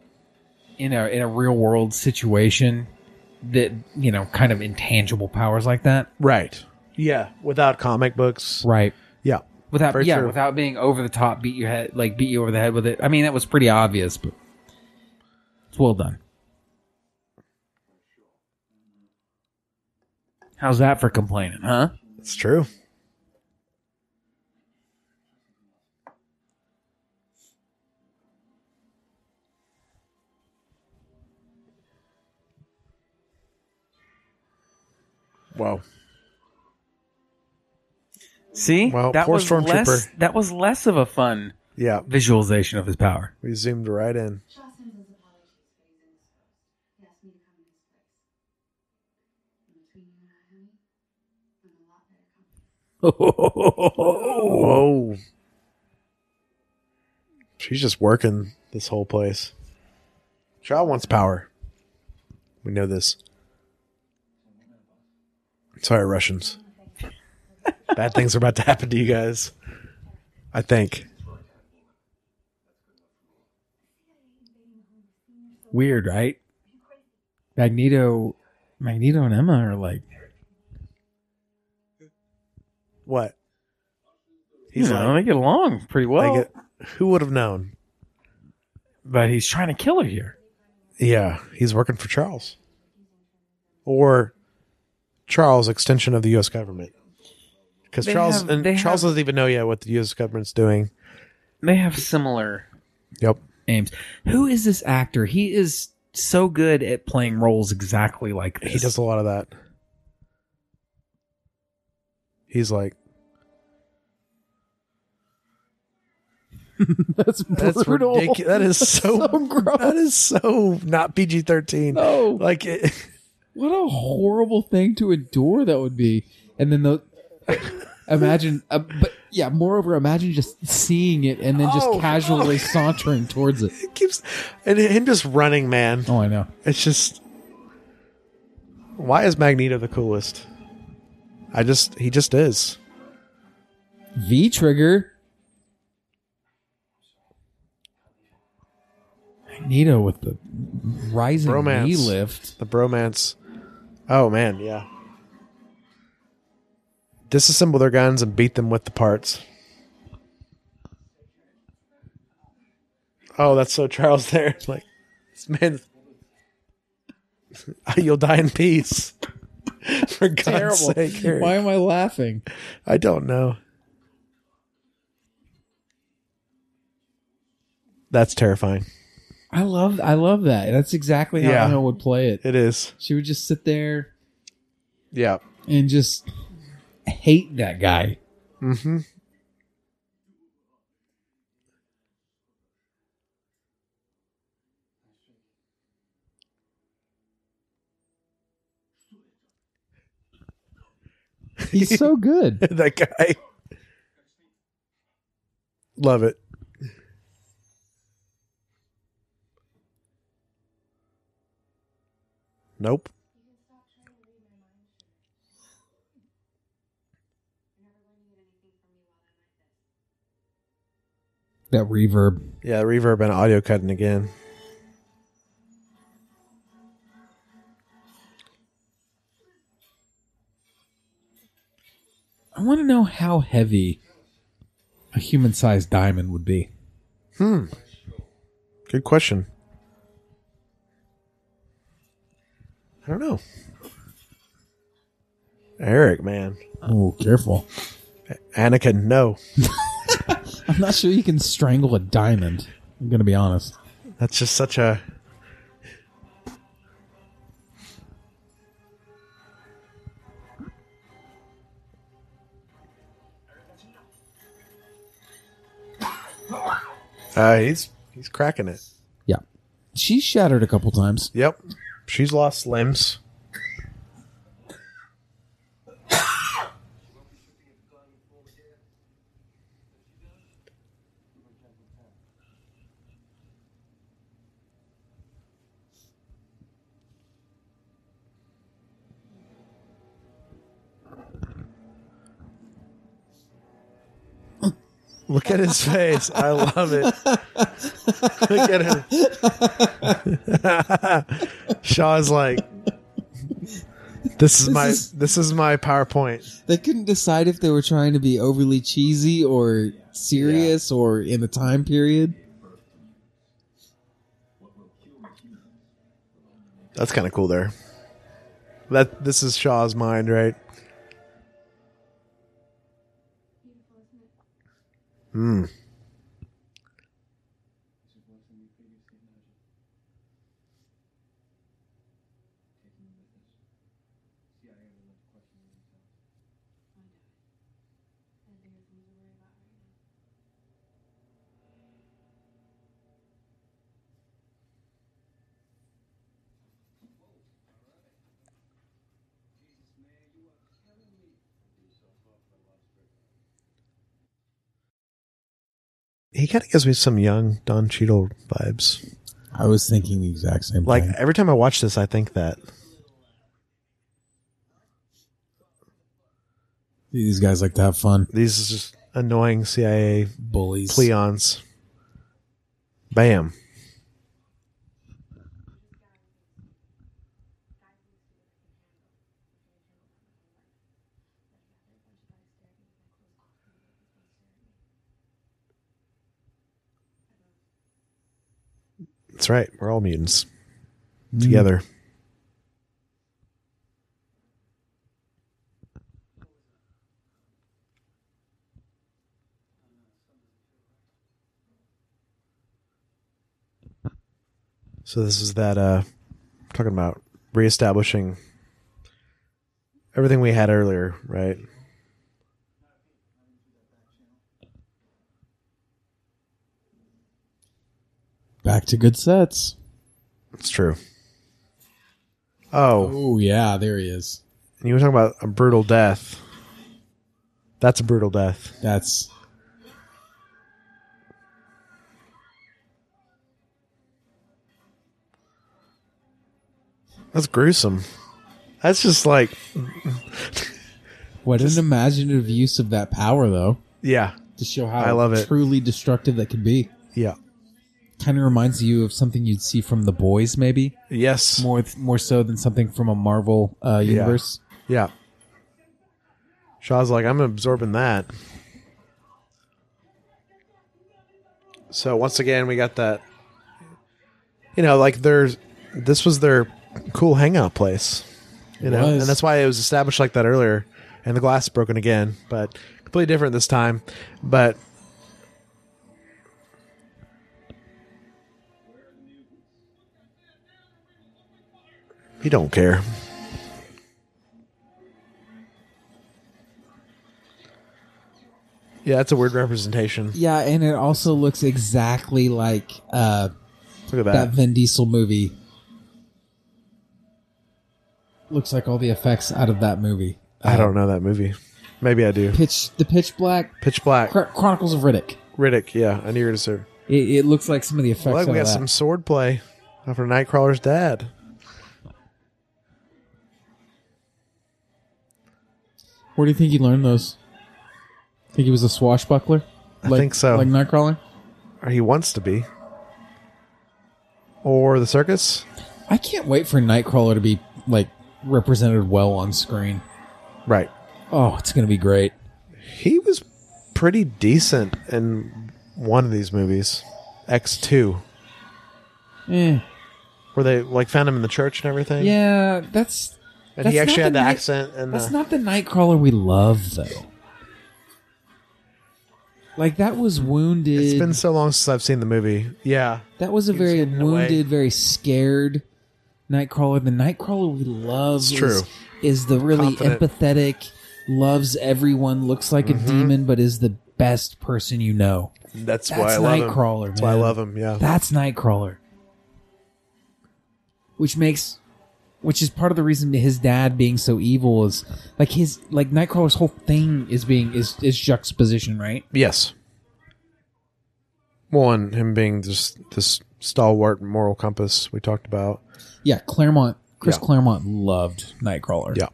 in a in a real world situation that you know kind of intangible powers like that. Right. Yeah. Without comic books. Right. Without yeah, without being over the top, beat your head like beat you over the head with it. I mean, that was pretty obvious, but it's well done. How's that for complaining, huh? It's true. Wow. See, Well, that poor was Stormtrooper. less. That was less of a fun Yeah. visualization of his power. We zoomed right in. Shaw sends his apologies for using this first. He asked me to come in his place. And between you and I, honey, I'm a lot better company. Whoa. She's just working this whole place. Shaw wants power. We know this. Sorry, Russians. Bad things are about to happen to you guys. I think. Weird, right? Magneto, Magneto, and Emma are like What? he's He's you know, like, they get along pretty well, like, who would have known? but he's trying to kill her here. Yeah, he's working for Charles. Or Charles, extension of the U.S. government. Because Charles have- and Charles have- doesn't even know yet what the U.S. government's doing. They have similar Yep. aims. Who is this actor? He is so good at playing roles exactly like this. He does a lot of that. He's like, That's that's brutal. ridiculous. That is so, gross. that is so not PG thirteen. No. Like it, What a horrible thing to endure that would be. And then the imagine, uh, but yeah. Moreover, imagine just seeing it and then just Oh, casually sauntering towards it. it keeps and him just running, man. Oh, I know. It's just why is Magneto the coolest? I just he just is. V trigger. Magneto with the rising Bromance. knee lift. The bromance. Oh man, yeah. Disassemble their guns and beat them with the parts. Oh, that's so Charles there. It's like this man You'll die in peace. For God's Terrible. sake. Harry. Why am I laughing? I don't know. That's terrifying. I love I love that. That's exactly how Yeah. Emma would play it. It is. She would just sit there Yeah. and just hate that guy. Mm-hmm. He's so good. that guy. Love it. Nope. That reverb. Yeah, reverb and audio cutting again. I want to know how heavy a human sized diamond would be. Hmm. Good question. I don't know. Eric, man. Oh, careful. Anakin, no. I'm not sure you can strangle a diamond. I'm gonna be honest. That's just such a. Uh, he's he's cracking it. Yeah, she's shattered a couple times. Yep, she's lost limbs. Look at his face. I love it. Look at him. Shaw's like, this is my is- this is my PowerPoint. They couldn't decide if they were trying to be overly cheesy or serious or in the time period. That's kind of cool there. That this is Shaw's mind, right? Hmm. He kind of gives me some young Don Cheadle vibes. I was thinking the exact same thing. Like thing. every time I watch this, I think that. These guys like to have fun. These is just annoying CIA Bullies. pleons. Bam. That's right. We're all mutants together. So this is that uh talking about reestablishing everything we had earlier, right? Back to good sets. It's true. Oh, Oh yeah, there he is. and you were talking about a brutal death. That's a brutal death. That's That's gruesome. That's just like what an imaginative use of that power though. yeah, To show how I love it. truly destructive that could be. yeah. Kind of reminds you of something you'd see from the boys, maybe Yes. more more so than something from a Marvel uh, universe. Yeah. Shaw's like, I'm absorbing that. So once again, we got that. You know, like there's this was their cool hangout place. You know, was. and that's why it was established like that earlier. And the glass is broken again, but completely different this time. But you don't care. Yeah, that's a weird representation. Yeah, and it also looks exactly like uh, Look at that that. Vin Diesel movie. Looks like all the effects out of that movie. I don't know that movie. Maybe I do. Pitch the Pitch Black Pitch Black. Chron- Chronicles of Riddick. Riddick. Yeah, I knew you were going to say. It, it looks like some of the effects. Look, out we got of that. some sword play after Nightcrawler's dad. Where do you think he learned those? Think he was a swashbuckler? I think so. Like Nightcrawler? Or he wants to be. Or the circus. I can't wait for Nightcrawler to be like represented well on screen. Right. Oh, it's gonna be great. He was pretty decent in one of these movies, X two, Eh. where they like found him in the church and everything. Yeah, that's and that's he actually had the night- accent. And That's uh, not the Nightcrawler we love, though. Like that was wounded. it's been so long since I've seen the movie. Yeah, that was a very hidden away. wounded, very scared Nightcrawler. The Nightcrawler we love It's is, true. is the really Confident. empathetic, loves everyone, looks like Mm-hmm. a demon, but is the best person you know. that's, That's why I love him. Nightcrawler, That's why I love him. Yeah, That's Nightcrawler. Which makes which is part of the reason his dad being so evil is like his like Nightcrawler's whole thing is being is is juxtaposition, right? yes. Well, and him being just this stalwart moral compass we talked about. Yeah, Claremont Chris Yeah. Claremont loved Nightcrawler. Yeah.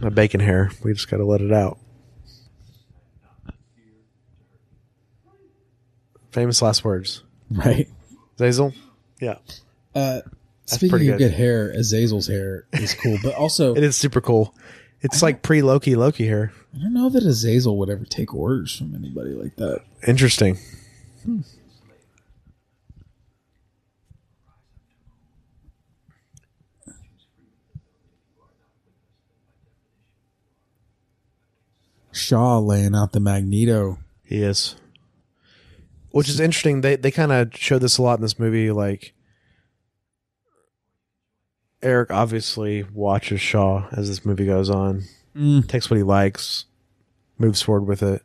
My bacon hair. We just got to let it out. Famous last words. Right. Zazel? Yeah. Uh speaking of good. good hair, Azazel's hair is cool, but also It is super cool. It's like pre Loki Loki hair. I don't know that Azazel would ever take orders from anybody like that. Interesting. Shaw laying out the Magneto. He is. Which is interesting. They they kind of showed this a lot in this movie. Like Eric obviously watches Shaw as this movie goes on, Mm. takes what he likes, moves forward with it.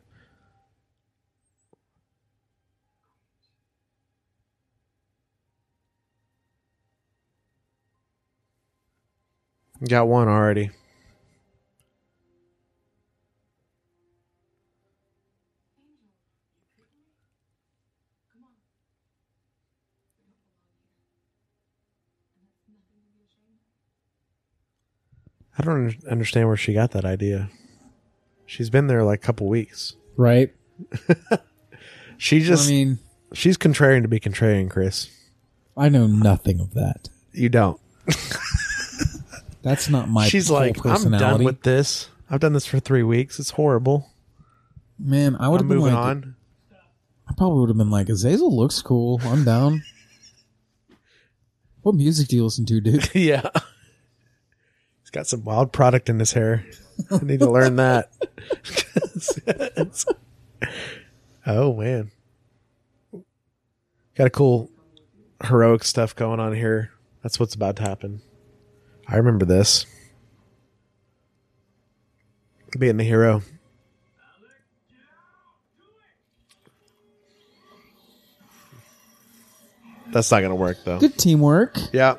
Got one already. I don't understand where she got that idea. She's been there like a couple weeks. Right? She just I mean, she's contrarian to be contrarian, Chris. I know nothing of that. You don't. That's not my she's like, I'm personality. done with this. I've done this for three weeks. It's horrible. Man, I would have been moving like, on. I probably would have been like, Azazel looks cool. I'm down. what music do you listen to, dude? yeah. He's got some wild product in his hair. I need to learn that. Oh man. Got a cool heroic stuff going on here. That's what's about to happen. I remember this. Being the hero. That's not gonna work though. Good teamwork. Yeah.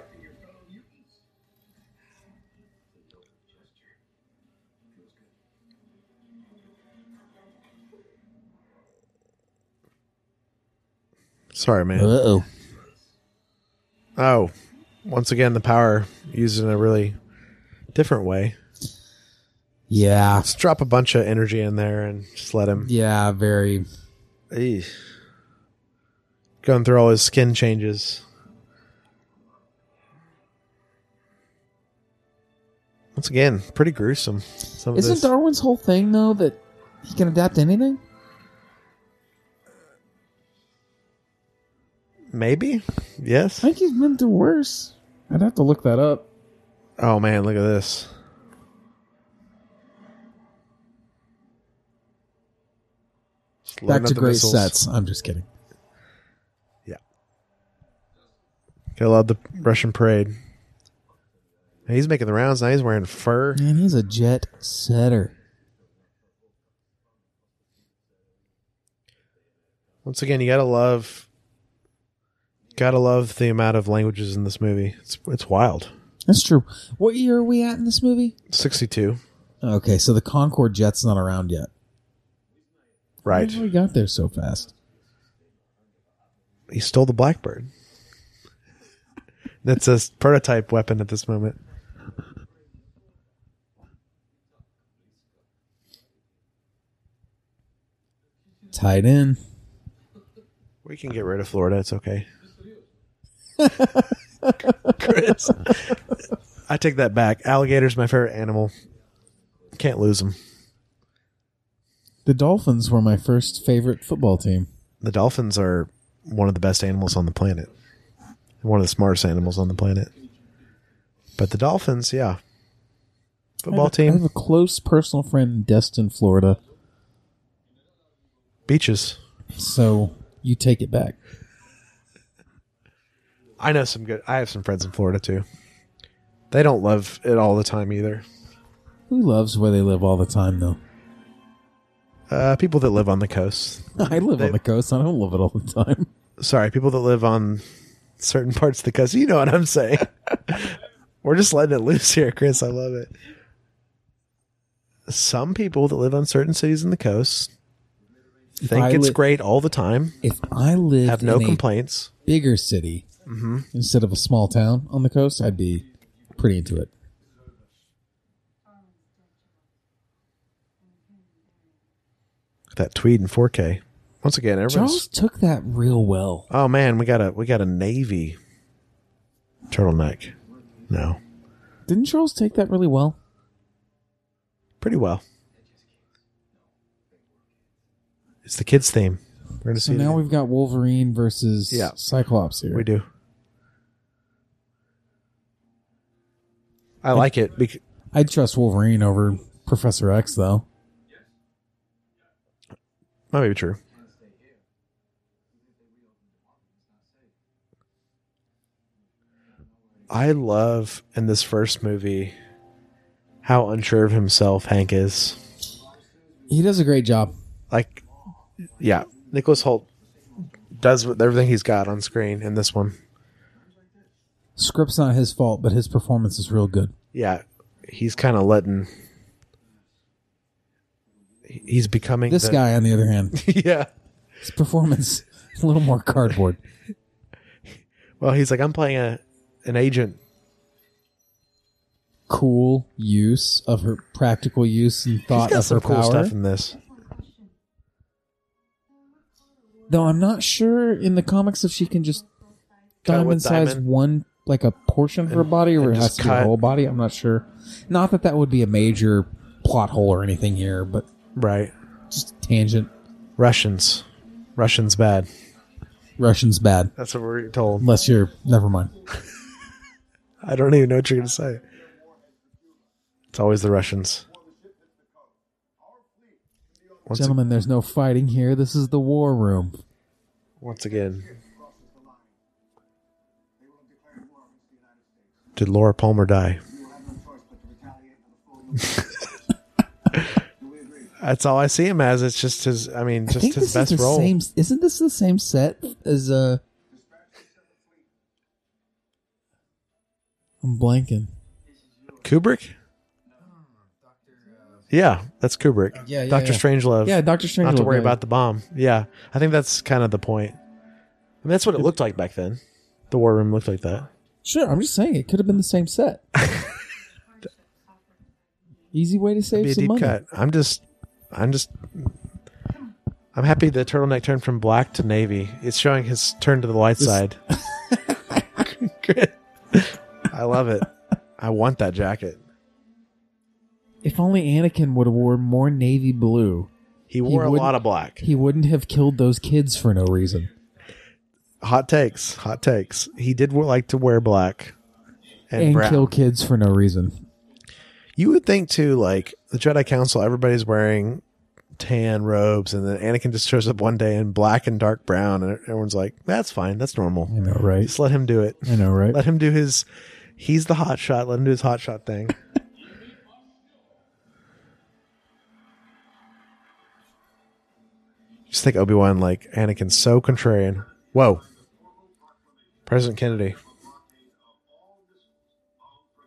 Sorry, man. Uh oh. Oh, once again, the power used in a really different way. Yeah. Let's drop a bunch of energy in there and just let him. Yeah, very. Eesh. Going through all his skin changes. Once again, pretty gruesome. Some Isn't. Darwin's whole thing, though, that he can adapt to anything? Maybe. Yes. I think he's been through worse. I'd have to look that up. Oh man, look at this. Just Back to great missiles. sets. I'm just kidding. Yeah. Gotta love the Russian parade. He's making the rounds now. He's wearing fur. Man, he's a jet setter. Once again, you gotta love, gotta love the amount of languages in this movie. It's it's wild. That's true. What year are we at in this movie? Sixty-two, Okay, so the Concorde jet's not around yet. right? How we got there so fast? He stole the Blackbird. That's a prototype weapon at this moment. tied in. We can get rid of Florida. It's okay. Chris, I take that back. Alligator's my favorite animal. Can't lose them. The Dolphins were my first favorite football team. The dolphins are one of the best animals on the planet. One of the smartest animals on the planet. But the dolphins, yeah. Football team. I have, a- I have a close personal friend in Destin, Florida. beaches. So you take it back. I know some good. I have some friends in Florida too. They don't love it all the time either. Who loves where they live all the time, though? Uh, people that live on the coast. I live They- on the coast. I don't love it all the time. Sorry, people that live on certain parts of the coast. You know what I'm saying. We're just letting it loose here, Chris. I love it. Some people that live on certain cities in the coast think I it's li- great all the time, If I lived have no in complaints. a bigger city Mm-hmm. instead of a small town on the coast, I'd be pretty into it. That tweed in 4K. Once again, everyone's. Charles took that real well. Oh man, we got a we got a navy turtleneck. No, Didn't Charles take that really well? pretty well. It's the kids' theme. We're gonna So see. now we've got Wolverine versus Yeah. Cyclops here. we do. I like it because I'd trust Wolverine over Professor X, though. that may be true. I love in this first movie how unsure of himself Hank is. He does a great job. Like, yeah, Nicholas Hoult does everything he's got on screen in this one. Script's not his fault, but his performance is real good. Yeah, he's kind of letting. He's becoming This the- guy, on the other hand, yeah. his performance a little more cardboard. Well, he's like, I'm playing a an agent. Cool use of her practical use and He's thought got of some her cool power. stuff in this. Though I'm not sure in the comics if she can just Cut diamond size diamond. one like a portion of her body, or it has to be her cut. whole body. I'm not sure. Not that that would be a major plot hole or anything here, but Right. just a tangent. Russians. Russians bad. Russians bad, That's what we're told. unless you're. Never mind. I don't even know what you're going to say. It's always the Russians. Once, Gentlemen, there's no fighting here. This is the war room. once again. Did Laura Palmer die? That's all I see him as. It's just his. I mean, I just think his best is the role. same. Isn't this the same set as uh? I'm blanking. Kubrick. Yeah, that's Kubrick. Yeah, yeah, Doctor yeah. Strangelove. Yeah, Doctor Strange. Not to worry about the bomb. Yeah, I think that's kind of the point. I mean, that's what it looked like back then. The war room looked like that. Sure, I'm just saying it could have been the same set. Easy way to save Be a some deep money. cut. I'm just, I'm just, I'm happy the turtleneck turned from black to navy. It's showing his turn to the light side. I love it. I want that jacket. If only Anakin would have worn more navy blue, He wore a wouldn't- lot of black. he wouldn't have killed those kids for no reason. Hot takes. Hot takes. He did like to wear black and, And brown. kill kids for no reason. You would think too, like the Jedi Council, everybody's wearing tan robes, and then Anakin just shows up one day in black and dark brown, and everyone's like, "That's fine, that's normal. I know, right? Just let him do it. I know, right? Let him do his. He's the hot shot. Let him do his hot shot thing." Just think Obi Wan like Anakin's so contrarian. Whoa, President Kennedy.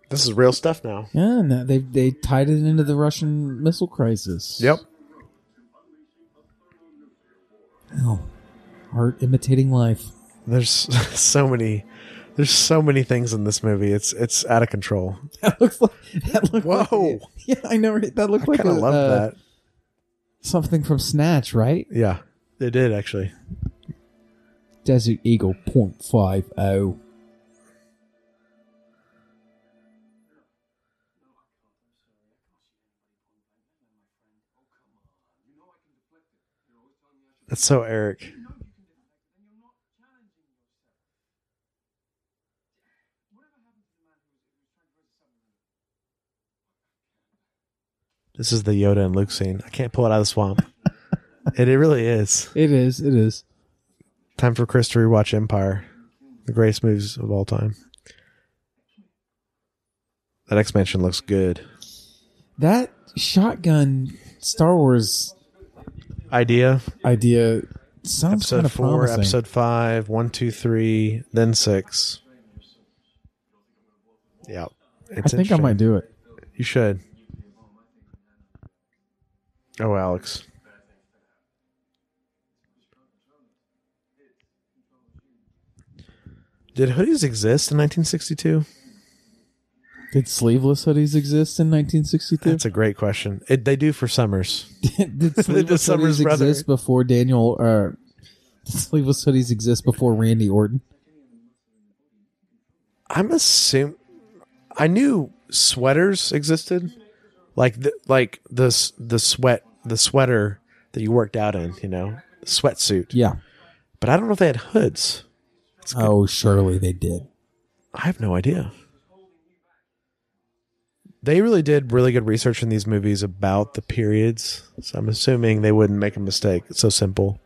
This is real stuff now. Yeah, and that- they they tied it into the Russian missile crisis. Yep. Oh, art imitating life. There's so many there's so many things in this movie. It's it's out of control. That looks like that looked like Whoa. yeah, I know. right? That looked I like kind of a, love uh, that. something from Snatch, right? Yeah. They did actually. Desert Eagle .50. That's so Eric. This is the Yoda and Luke scene. I can't pull it out of the swamp. it, it really is. It is. It is. Time for Chris to rewatch Empire, the greatest movies of all time. That expansion looks good. That shotgun Star Wars Idea idea sounds episode kind of four, promising. episode five, one, two, three, then six. Yeah, I think I might do it. You should. Oh, Alex. Did hoodies exist in 1962? Did sleeveless hoodies exist in 1962? That's a great question. It, they do for summers. did sleeveless Summer's hoodies brother. exist before Daniel? Uh, did sleeveless hoodies exist before Randy Orton? I'm assuming I knew sweaters existed, like the, like the the sweat the sweater that you worked out in, you know, sweatsuit. Yeah. But I don't know if they had hoods. Oh, surely they did. I have no idea. They really did really good research in these movies about the periods, so I'm assuming they wouldn't make a mistake. It's so simple.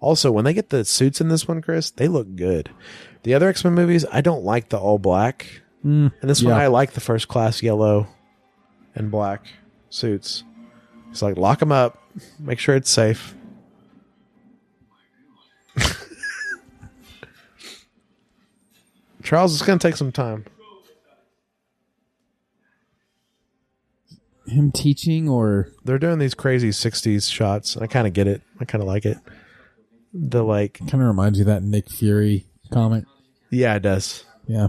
Also, when they get the suits in this one, Chris, they look good. The other X Men movies, I don't like the all black, Mm, and this one. I like the first class yellow and black suits. It's like lock them up, make sure it's safe. Charles, it's going to take some time. Him teaching or they're doing these crazy 60s shots i kind of get it i kind of like it the like kind of reminds you of that Nick Fury comic. yeah it does Yeah.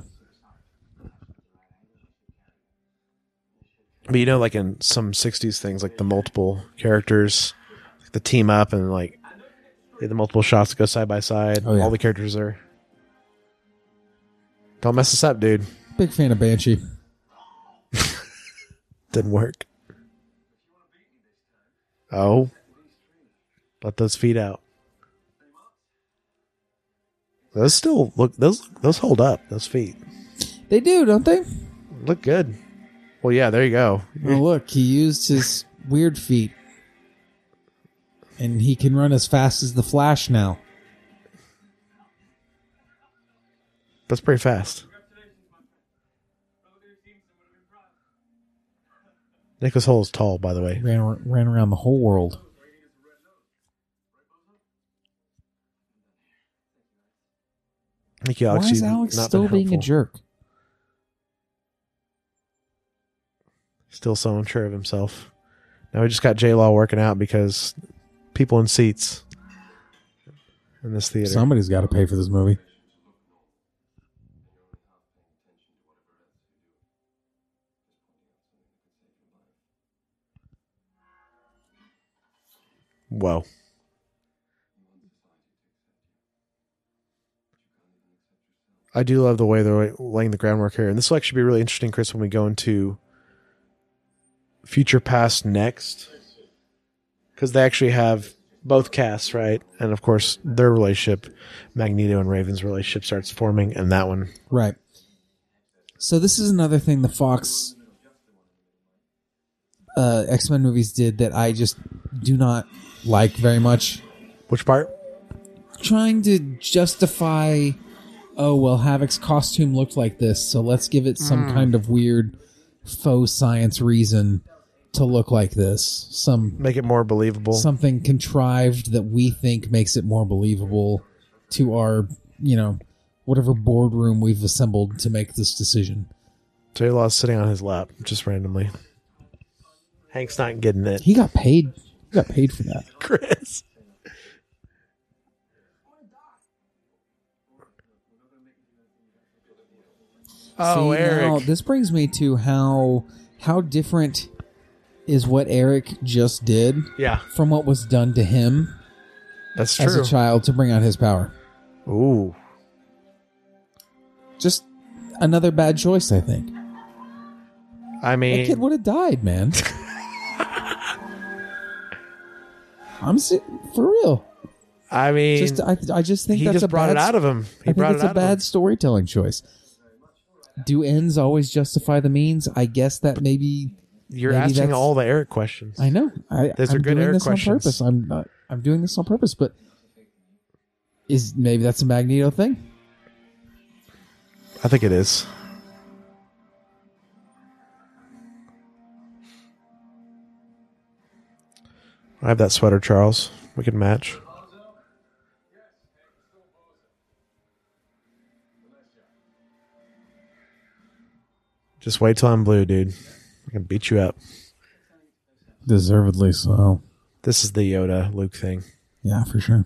but you know like in some 60s things like the multiple characters the team up and like the multiple shots go side by side Oh, yeah. all the characters are don't mess this up dude Big fan of Banshee. didn't work oh let those feet out those still look those those hold up those feet They do, don't they? look good well yeah there you go Oh, look, he used his weird feet. And he can run as fast as the Flash now. That's pretty fast. Nicholas Hoult is tall, by the way. Ran, ran around the whole world. Alex. Why is Alex not still being a jerk? Still so unsure of himself. Now we just got J Law working out because people in seats in this theater. Somebody's got to pay for this movie. Whoa. I do love the way they're laying the groundwork here. And this will actually be really interesting, Chris, when we go into Future Past next. Because they actually have both casts, right? And of course, their relationship, Magneto and Raven's relationship starts forming, and that one. Right. So this is another thing the Fox uh, X Men movies did that I just do not like very much. Which part? Trying to justify, oh well, Havoc's costume looked like this, so let's give it some hmm. kind of weird faux science reason to look like this. Some Make it more believable. something contrived that we think makes it more believable to our, you know, whatever boardroom we've assembled to make this decision. J Law's sitting on his lap just randomly. Hank's not getting it. He got paid. Got paid for that. Chris. Oh, See, Eric. Now, this brings me to how how different is what Eric just did yeah. from what was done to him That's as true. a child to bring out his power. Ooh. Just another bad choice, I think. I That mean, kid would have died, man. I'm si- for real. I mean, Just I, I just think he that's just a brought bad, it out of him. He I think brought it's it a out bad of him. storytelling choice. Do ends always justify the means? I guess that maybe You're maybe asking that's- all the Eric questions. I know. I, Those are I'm good doing Eric this questions. on purpose. I'm not, I'm doing this on purpose, but is maybe that's a Magneto thing? I think it is. I have that sweater, Charles. We can match. Just wait till I'm blue, dude. I can beat you up. Deservedly so. This is the Yoda Luke thing. Yeah, for sure.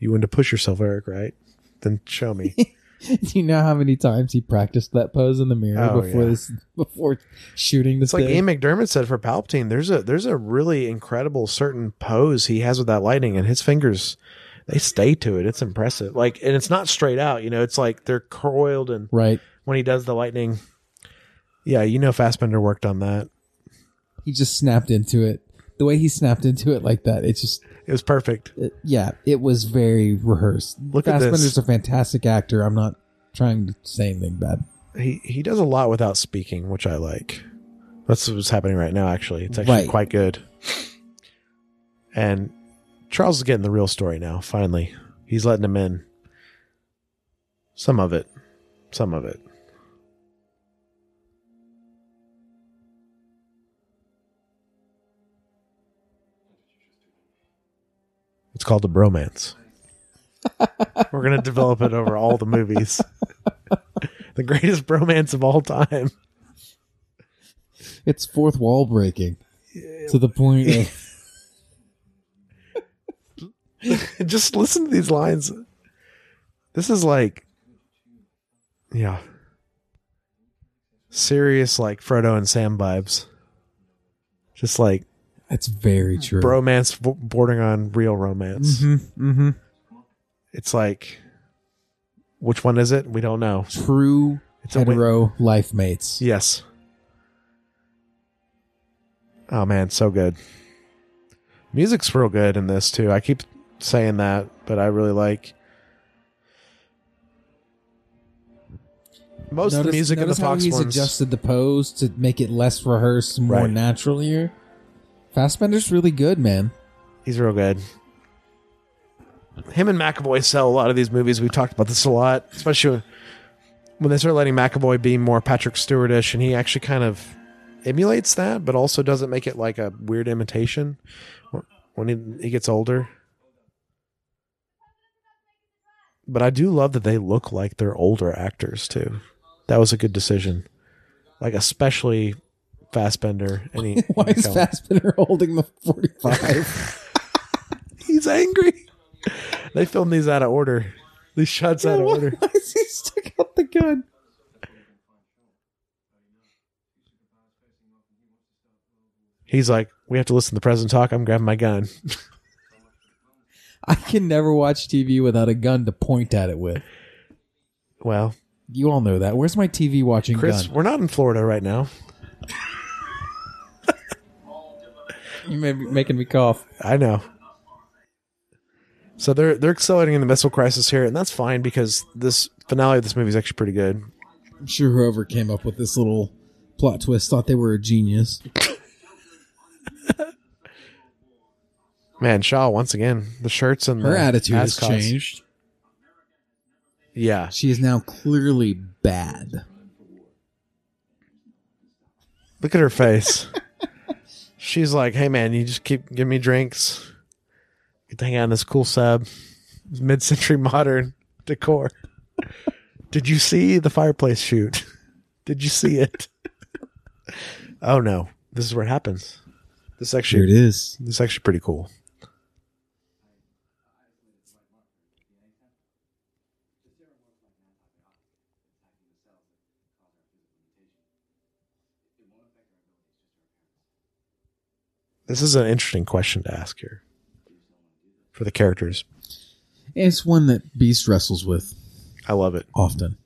You want to push yourself, Eric, right? Then show me. Do you know how many times he practiced that pose in the mirror Oh, before yeah. this before shooting this It's like? Ian McDiarmid said for Palpatine. There's a there's a really incredible certain pose he has with that lightning, and his fingers they stay to it. It's impressive. Like, and it's not straight out. You know, it's like they're coiled, and right. when he does the lightning, yeah, you know, Fassbender worked on that. He just snapped into it. The way he snapped into it like that, it's just It was perfect. it, yeah, it was very rehearsed. Look at this. Fassbender's a fantastic actor. I'm not trying to say anything bad. He he does a lot without speaking, which I like. That's what's happening right now. Actually, it's actually Right. quite good. And Charles is getting the real story now. Finally, he's letting him in. Some of it, some of it. Called a bromance. We're gonna develop it over all the movies. the greatest bromance of all time. It's fourth wall breaking to the point of Just listen to these lines. This is like, yeah, serious like Frodo and Sam vibes. Just like it's very true. bromance b- bordering on real romance. Mm-hmm, mm-hmm. It's like, which one is it? We don't know. True It's a win- hetero life mates. Yes. Oh man, so good. Music's real good in this too. I keep saying that, but I really like most of the music in the notice how Fox he's ones. adjusted the pose to make it less rehearsed, more Right. natural here. Fassbender's really good, man. He's real good. Him and McAvoy sell a lot of these movies. We've talked about this a lot, especially when they start letting McAvoy be more Patrick Stewartish, and he actually kind of emulates that, but also doesn't make it like a weird imitation when he, he gets older. But I do love that they look like they're older actors too. That was a good decision. Like especially Fassbender. He, Why is Fassbender holding the 45? He's angry. They filmed these out of order. These shots out of why, order. why is he stuck out the gun? He's like, we have to listen to the president talk. I'm grabbing my gun. I can never watch TV without a gun to point at it with. Well, You all know that. Where's my TV watching Chris, gun? we're not in Florida right now. You may be making me cough. I know. So they're they're accelerating in the missile crisis here, and that's fine because this finale of this movie is actually pretty good. I'm sure whoever came up with this little plot twist thought they were a genius. Man, Shaw once again, the shirts and Her the attitude has ascots. changed. Yeah, She is now clearly bad. look at her face. She's like, "Hey man, you just keep giving me drinks. Get to hang out in this cool sub, mid-century modern decor. Did you see the fireplace shoot? Did you see it? oh no, this is where it happens. This is Here actually it is. this is actually pretty cool. This is an interesting question to ask here for the characters. It's one that Beast wrestles with I love it. often.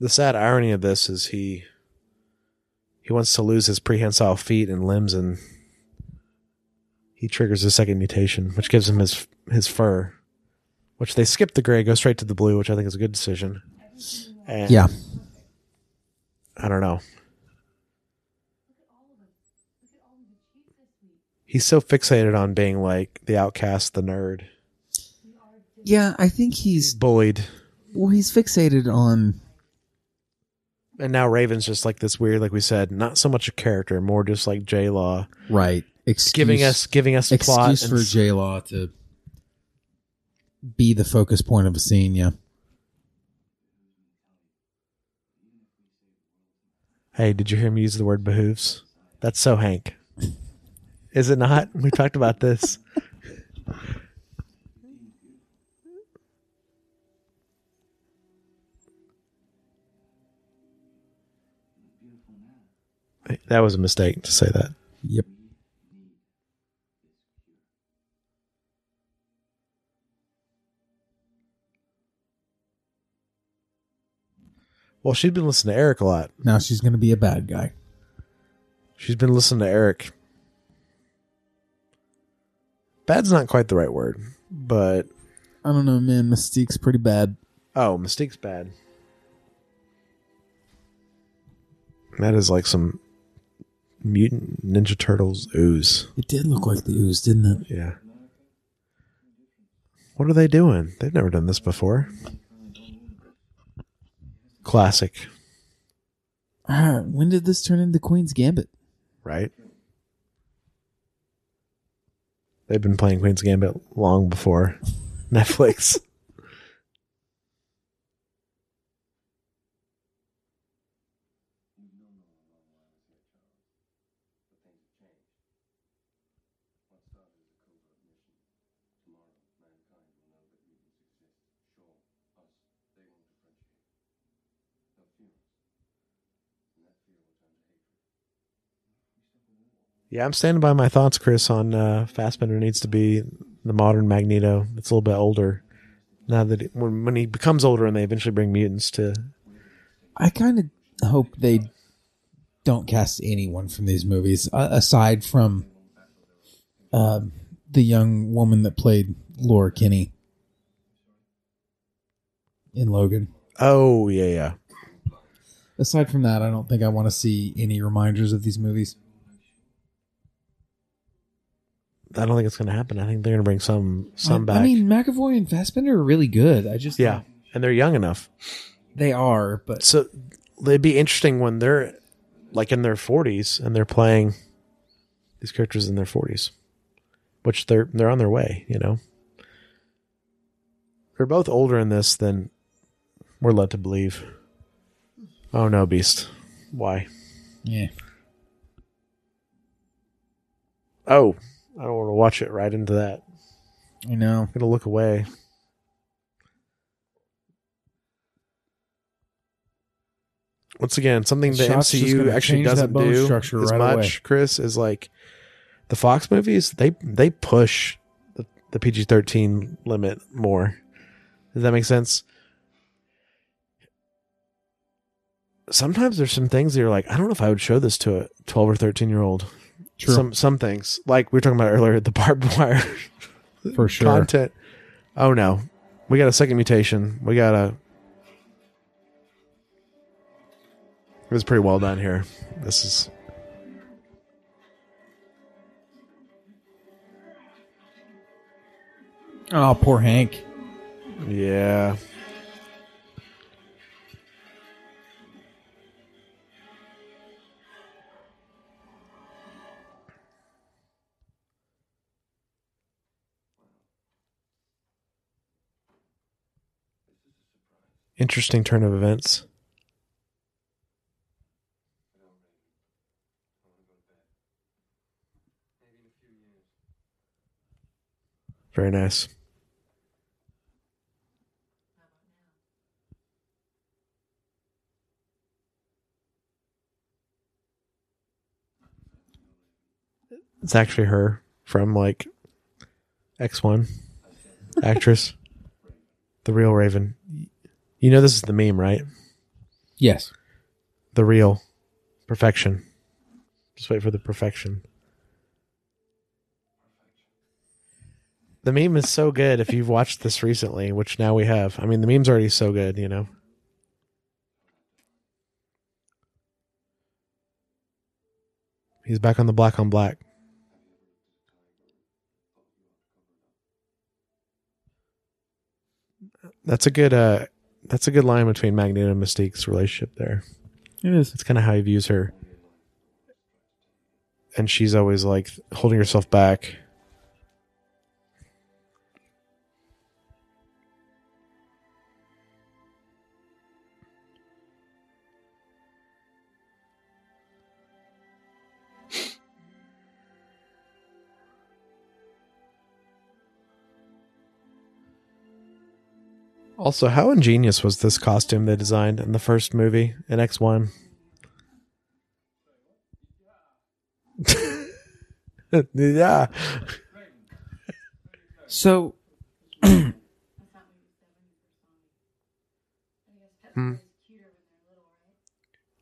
The sad irony of this is he he wants to lose his prehensile feet and limbs and he triggers a second mutation, which gives him his his fur. Which they skip the gray, go straight to the blue, which I think is a good decision. And Yeah. I don't know. He's so fixated on being like the outcast, the nerd, Yeah, I think he's bullied. well, he's fixated on And now Raven's just like this weird, like we said, not so much a character, more just like J Law, right excuse, giving us giving us a plot. excuse for J Law to be the focus point of a scene. Yeah, hey, did you hear me use the word behooves? That's so Hank. Is it not? We talked about this. That was a mistake to say that. yep. Well, she'd been listening to Eric a lot. Now she's going to be a bad guy. She's been listening to Eric. Bad's not quite the right word, but I don't know, man. Mystique's pretty bad. oh, mistake's bad. That is like some mutant Ninja Turtles ooze. It did look like the ooze, didn't it? Yeah. What are they doing? They've never done this before. Classic, Ah, when did this turn into Queen's Gambit? right? They've been playing Queen's Gambit long before Netflix. Yeah, I'm standing by my thoughts, Chris, on uh, Fassbender needs to be the modern Magneto. It's a little bit older. Now that it, when when he becomes older and they eventually bring mutants to I kind of hope they don't cast anyone from these movies uh, aside from um the young woman that played Laura Kinney in Logan. Oh yeah, yeah. Aside from that, I don't think I want to see any reminders of these movies. I don't think it's going to happen. I think they're going to bring some some I, back. I mean, McAvoy and Fassbender are really good. I just yeah, and they're young enough, they are, but so they'd be interesting when they're like in their 40s and they're playing these characters in their 40s, which they're they're on their way. You know, they're both older in this than we're led to believe. Oh no, Beast! Why? yeah. Oh, I don't want to watch it right into that. I know. I'm gonna look away. Once again, something the MCU actually doesn't do structure as right much, away. Chris, is like the Fox movies. They they push the, the PG thirteen limit more. Does that make sense? Sometimes there's some things that you're like, I don't know if I would show this to a twelve or thirteen year old. True. Some some things like we were talking about earlier, the barbed wire For sure. content. Oh no, we got a second mutation. We got a. It was pretty well done here. This is Oh, poor Hank. yeah. Interesting turn of events. Very nice. It's actually her from like X1 actress, the real Raven. You know this is the meme, right? Yes. The real perfection. Just wait for the perfection. The meme is so good if you've watched this recently, which now we have. I mean, the meme's already so good, you know. He's back on the black on black. That's a good uh that's a good line between Magneto and Mystique's relationship there. It is. It's kind of how he views her. And she's always like holding herself back. Also, how ingenious was this costume they designed in the first movie in X1? yeah. So Hmm.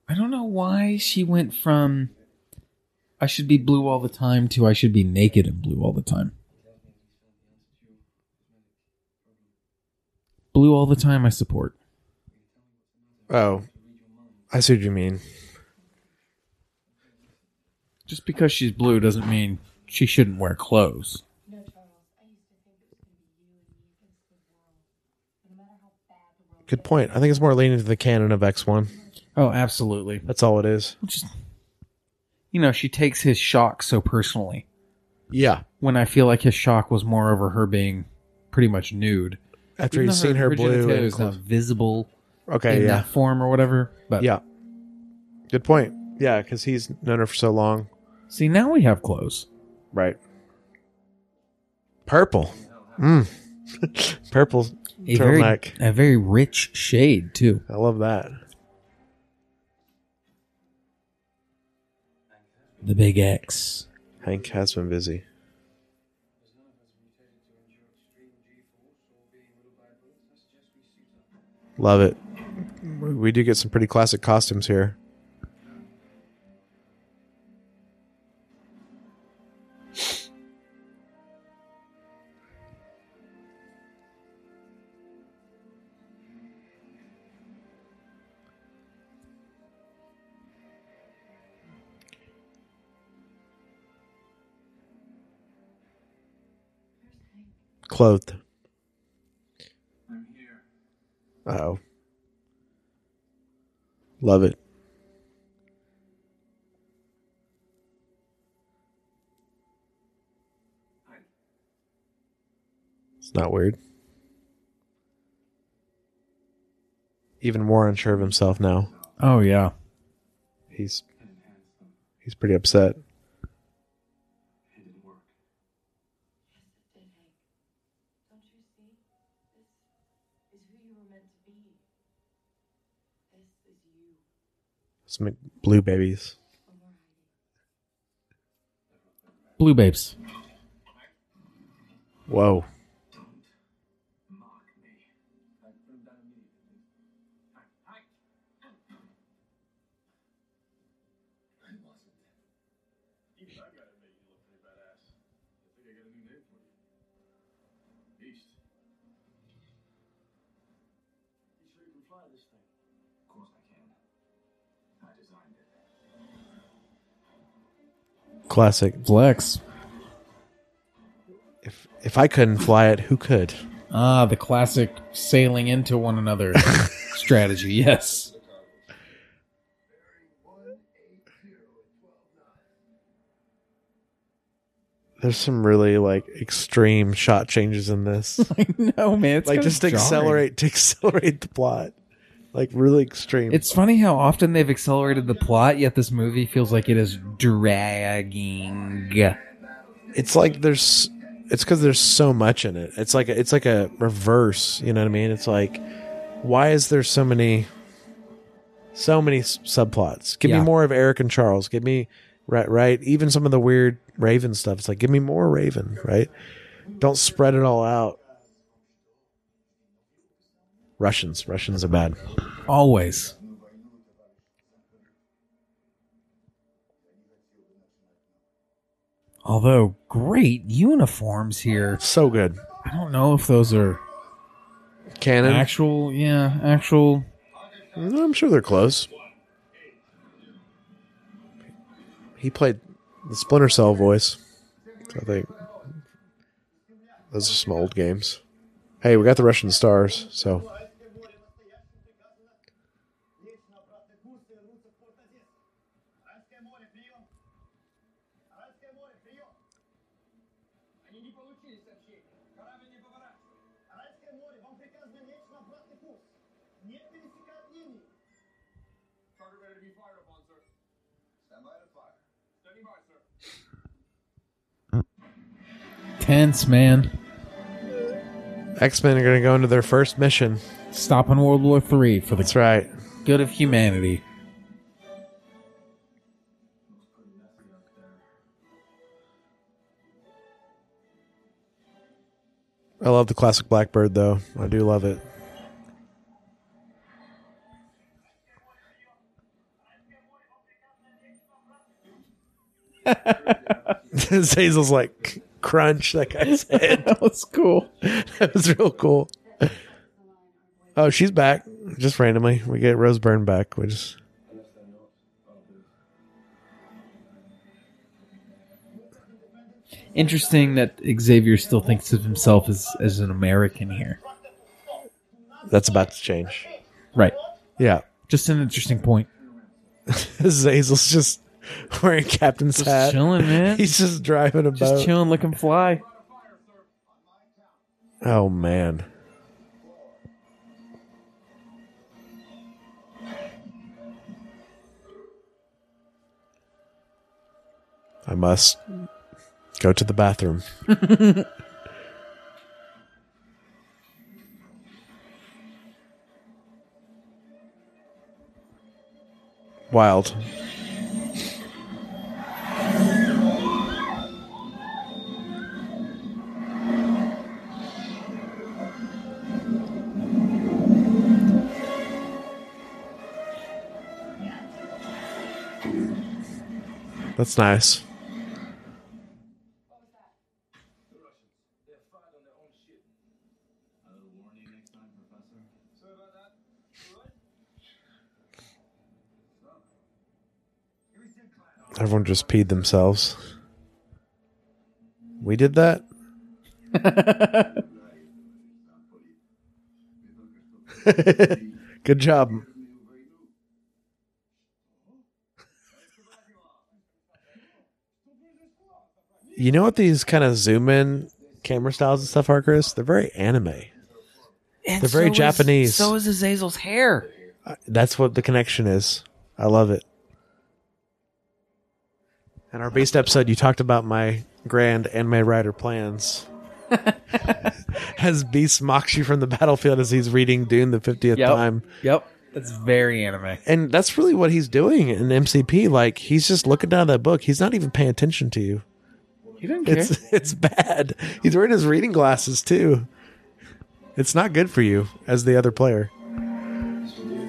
I don't know why she went from I should be blue all the time to I should be naked and blue all the time. Blue all the time I support. Oh, I see what you mean. Just because she's blue doesn't mean she shouldn't wear clothes. Good point. I think it's more leaning to the canon of X1. Oh, absolutely. That's all it is. Just you know, she takes his shock so personally. Yeah. When I feel like his shock was more over her being pretty much nude. After he's seen her, blue. and is not visible Okay, in yeah. that form or whatever. But Yeah. Good point. Yeah, because he's known her for so long. see, now we have clothes. Right. Purple. Mm. Purple A very, a very rich shade too. I love that. The big X. Hank has been busy. Love it. We do get some pretty classic costumes here. Clothed. I'm here. Oh. Love it. It's not weird. Even more unsure of himself now. Oh yeah. He's he's pretty upset. Some blue babies. Blue babes. Whoa. Classic. Flex. If if I couldn't fly it, who could? Ah, the classic sailing into one another strategy. Yes. There's some really like extreme shot changes in this. I know, man. It's like kinda just jarring. accelerate to accelerate the plot. Like really extreme. It's funny how often they've accelerated the plot, yet this movie feels like it is dragging. it's like there's it's because there's so much in it. It's like a, it's like a reverse. You know what I mean? It's like why is there so many so many s- subplots? Give Yeah. me more of Eric and Charles. Give me Right, right. Even some of the weird Raven stuff. It's like, give me more Raven, right? Don't spread it all out. Russians. Russians are bad. Always. Although great uniforms here. So good. I don't know if those are Canon. actual. Yeah, actual. Mm, I'm sure they're close. He played the Splinter Cell voice. I think those are some old games. Hey, we got the Russian stars, so Tense, man. X Men are going to go into their first mission. Stopping World War Three for the That's right. good of humanity. I love the classic Blackbird, though. I do love it. Hazel's like crunch. That guy said That was cool. that was real cool. Oh, she's back just randomly. We get Rose Byrne back. We just Interesting that Xavier still thinks of himself as as an American here. that's about to change. Right. Yeah, Just an interesting point. Hazel's just wearing captain's Just hat. chilling, man. He's just driving a Just boat. chilling, looking fly. Oh man. I must go to the bathroom. Wild. That's nice. Everyone just peed themselves. We did that? Good job. You know what these kind of zoom in camera styles and stuff are, Chris? They're very anime. And They're very so is- Japanese. so is Azazel's hair. That's what the connection is. I love it. In our Beast episode, you talked about my grand anime writer plans. as Beast mocks you from the battlefield as he's reading Dune the 50th Yep. time. Yep. That's very anime. And that's really what he's doing in MCP. Like, he's just looking down that book. He's not even paying attention to you. He didn't care. It's it's bad. He's wearing his reading glasses too. It's not good for you as the other player.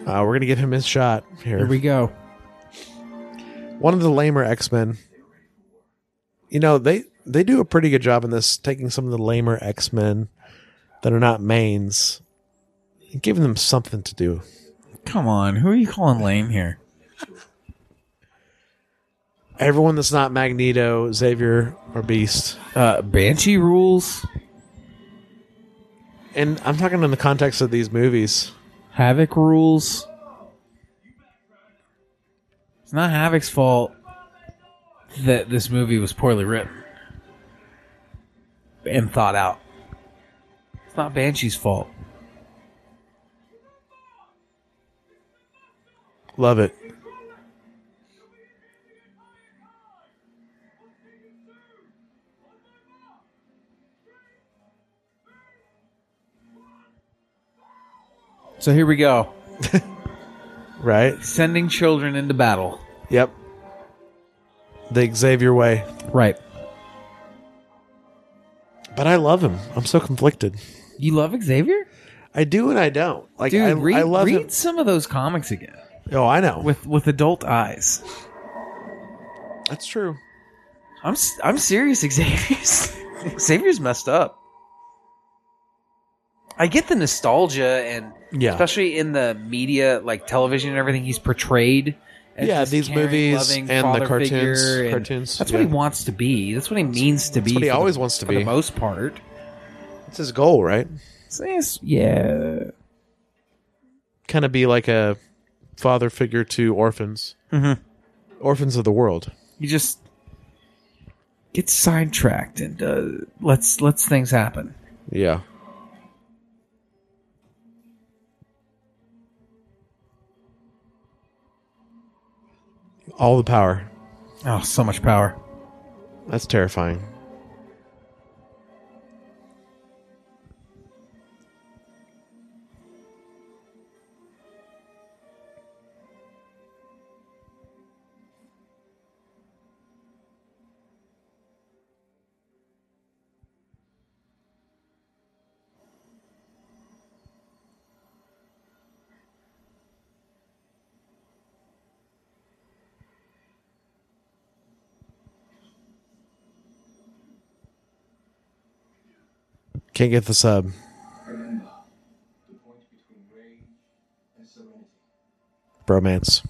Uh, we're gonna give him his shot here. Here we go. One of the lamer X Men. You know they they do a pretty good job in this, taking some of the lamer X Men that are not mains, and giving them something to do. Come on. Who are you calling lame here? Everyone that's not Magneto, Xavier, or Beast, Uh, Banshee rules. and I'm talking in the context of these movies. Havoc rules. It's not Havoc's fault that this movie was poorly written and thought out. It's not Banshee's fault. Love it. So here we go. Right? Sending children into battle. Yep. the Xavier way. Right. But I love him. I'm so conflicted. You love Xavier? I do and I don't. Like Dude, I, read, I love read him. some of those comics again Oh, I know. with with adult eyes. That's true. I'm I'm serious. Xavier's Xavier's messed up. I get the nostalgia and Yeah. especially in the media, like television and everything, he's portrayed. As Yeah, this these caring, movies loving and the father cartoons- figure, and cartoons, That's what he wants to be. That's what he means to be. what he for the- always wants to be for be. the most part. It's his goal, right? So yes, yeah. Kind of be like a father figure to orphans. Mhm. Orphans of the world. He just gets sidetracked and uh, lets lets things happen. Yeah. All the power. Oh, so much power. That's terrifying. Can't get the sub. Remember, the point between rage and serenity. Bromance.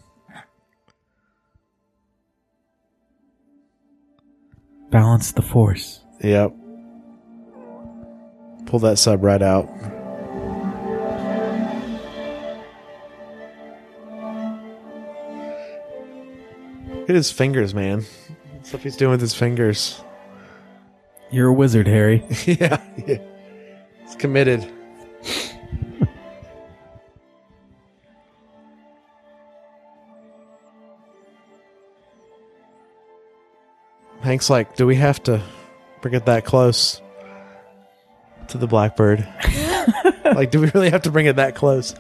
Balance the force. Yep. Pull that sub right out. Look at his fingers, man. Stuff he's doing with his fingers. You're a wizard, Harry. yeah, yeah. He's committed. Hank's like, do we have to bring it that close to the blackbird? like, do we really have to bring it that close?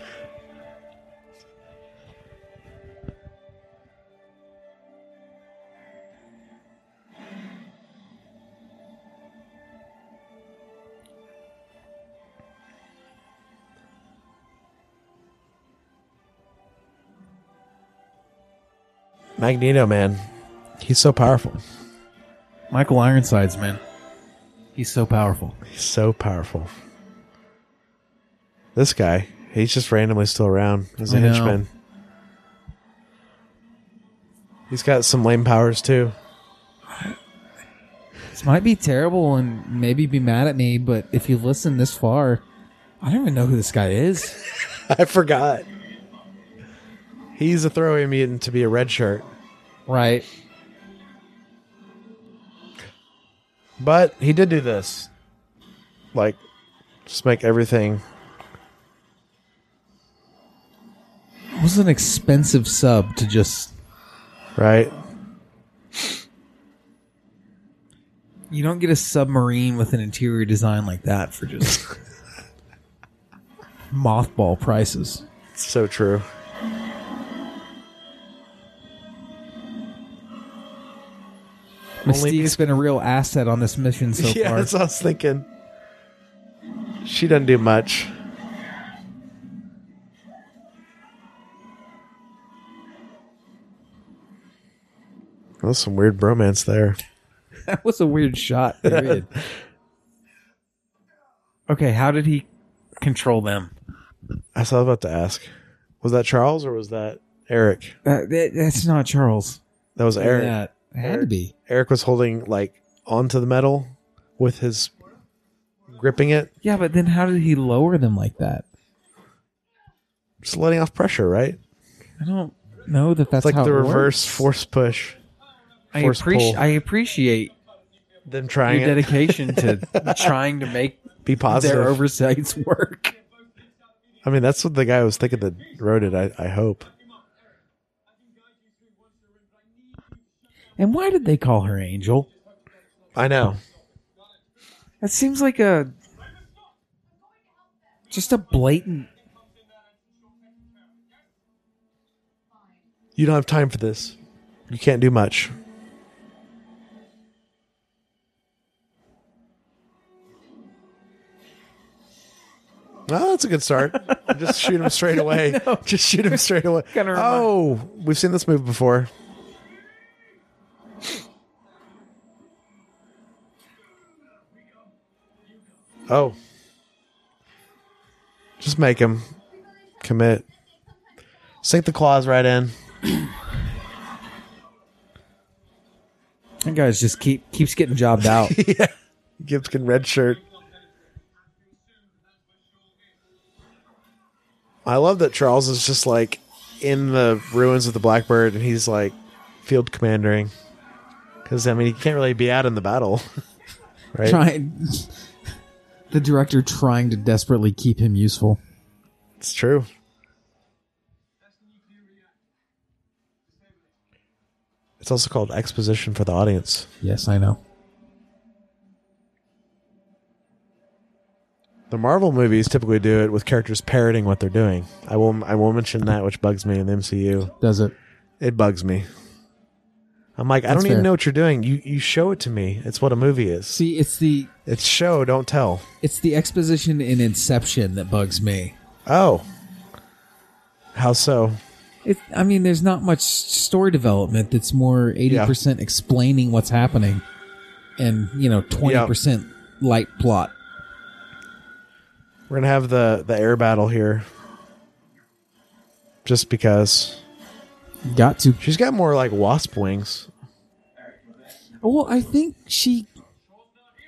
Magneto, man. He's so powerful. Michael Ironsides, man. He's so powerful. He's so powerful. This guy, he's just randomly still around as a I know. henchman. He's got some lame powers too. This might be terrible and maybe be mad at me, but if you listen this far, I don't even know who this guy is. I forgot. He's a throwaway mutant to be a red shirt. Right. But he did do this. Like, just make everything. It was an expensive sub to just. Right? You don't get a submarine with an interior design like that for just mothball prices. So true. Mystique's been a real asset on this mission so yeah, far. that's what I was thinking. She doesn't do much. That's some weird bromance there. that was a weird shot. Period. Okay, how did he control them? I was about to ask. Was that Charles or was that Eric? Uh, that, that's not Charles. That was Eric. That had to be. Eric was holding like onto the metal with his gripping it, Yeah, but then how did he lower them like that? just letting off pressure, right? I don't know that that's It's like how the it reverse works. force push. I Force appreciate pull. I appreciate Them trying your it. dedication to trying to make Be positive. their oversights work. I mean, that's what the guy was thinking that wrote it. I, I hope. And why did they call her Angel? I know. That seems like a just a blatant. You don't have time for this. You can't do much. Oh, that's a good start. Just shoot him straight away. Just shoot him straight away. oh, we've seen this move before. Oh. Just make him commit. Sink the claws right in. That guy's just keep keeps getting jobbed out. yeah. Gibson red shirt. I love that Charles is just like in the ruins of the Blackbird and he's like field commandering. Because, I mean, he can't really be out in the battle. right? Trying the director trying to desperately keep him useful. It's true. It's also called exposition for the audience. Yes, I know. The Marvel movies typically do it with characters parroting what they're doing. I will I will mention that, which bugs me in the MCU. Does it? It bugs me. I'm like, I That's don't even fair. know what you're doing. You you show it to me. It's what a movie is. See, it's the It's show, don't tell. it's the exposition in Inception that bugs me. Oh. How so? It, I mean, there's not much story development. That's more eighty percent explaining what's happening, and you know, twenty percent light plot. We're gonna have the the air battle here. Just because Got to. she's got more like wasp wings. Well, I think she.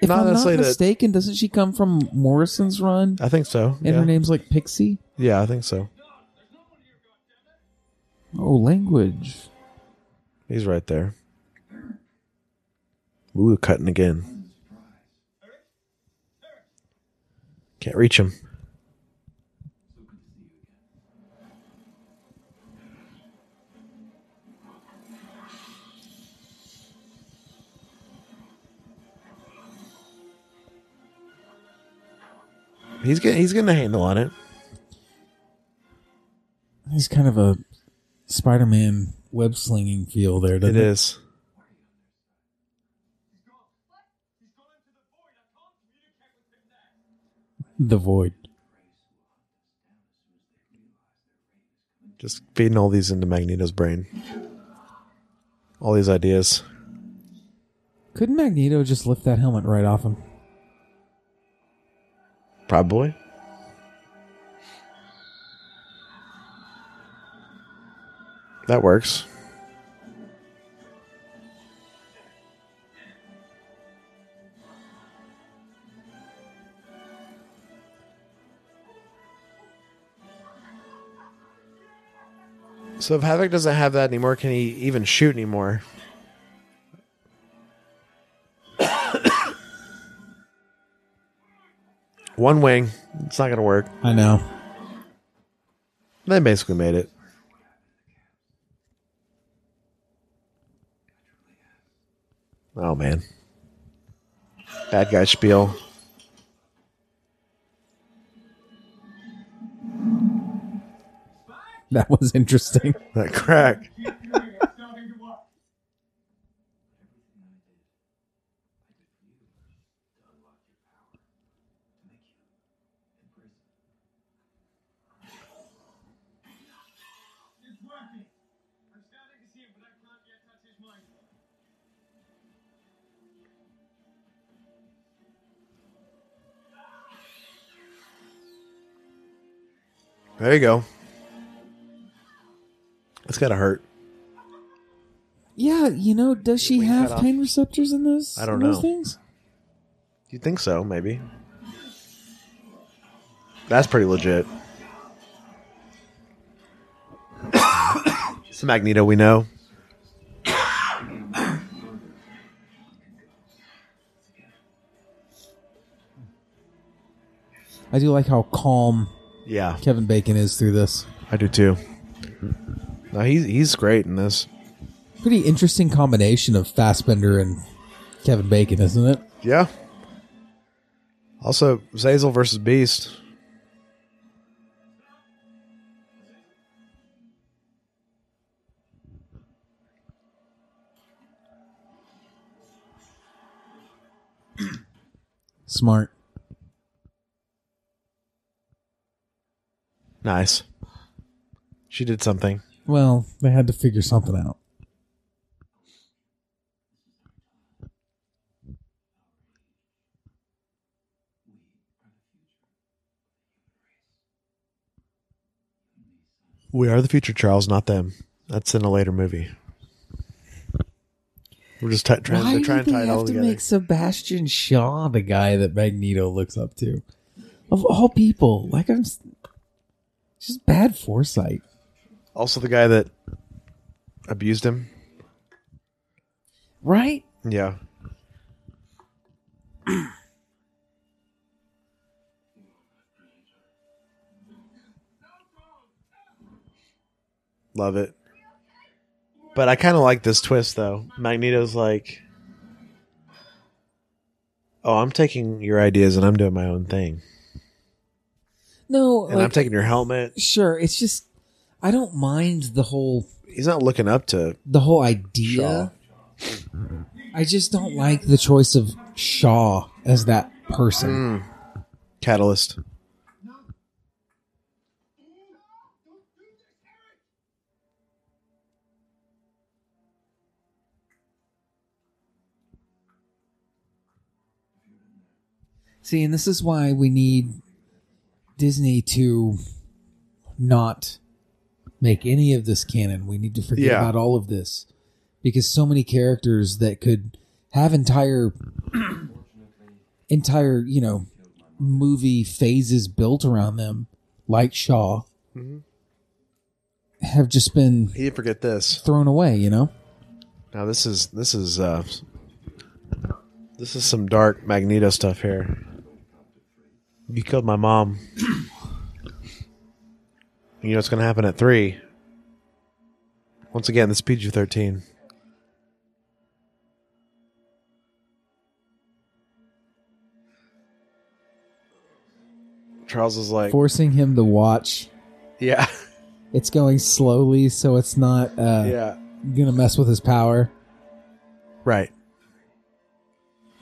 If Not I'm not necessarily that- mistaken, doesn't she come from Morrison's run? I think so. And yeah. her name's like Pixie. yeah, I think so. Oh, language. He's right there. Ooh, cutting again. Can't reach him. He's getting he's getting a handle on it. He's kind of a Spider-Man web slinging feel there. Doesn't It it is. The void. Just feeding all these into Magneto's brain. All these ideas. Couldn't Magneto just lift that helmet right off him? Probably. That works. So if Havoc doesn't have that anymore, can he even shoot anymore? One wing. It's not going to work. I know. They basically made it. Oh man. Bad guy spiel. That was interesting. That crack. There you go. It's gotta hurt. Yeah, you know, does she Wing have cut off. pain receptors in those? I don't in those know. things. You think so? Maybe. That's pretty legit. it's the Magneto we know. I do like how calm Yeah, Kevin Bacon is through this. I do too. No, he's he's great in this. Pretty interesting combination of Fassbender and Kevin Bacon, isn't it? Yeah. Also, Azazel versus Beast. Smart. Nice. She did something. Well, they had to figure something out. We are the future, Charles, not them. That's in a later movie. We're just t- trying. Why they're trying do to they tie it have to together. make Sebastian Shaw the guy that Magneto looks up to? Of all people, like I'm, s- just bad foresight. Also, the guy that abused him. Right? Yeah. Love it. But I kind of like this twist, though. Magneto's like, "Oh, I'm taking your ideas and I'm doing my own thing, No, and I'm taking your helmet." sure. It's just I don't mind the whole He's not looking up to the whole idea. I just don't like the choice of Shaw as that person. Hmm. Catalyst. See, and this is why we need Disney to not make any of this canon. We need to forget Yeah. about all of this because so many characters that could have entire entire, you know, movie phases built around them like Shaw have just been He didn't forget this. thrown away, you know? Now this is this is uh this is some dark Magneto stuff here. You killed my mom. you know what's gonna happen at three. Once again, this is PG thirteen. Charles is like, Forcing him to watch. yeah, It's going slowly so it's not uh yeah, gonna mess with his power. right.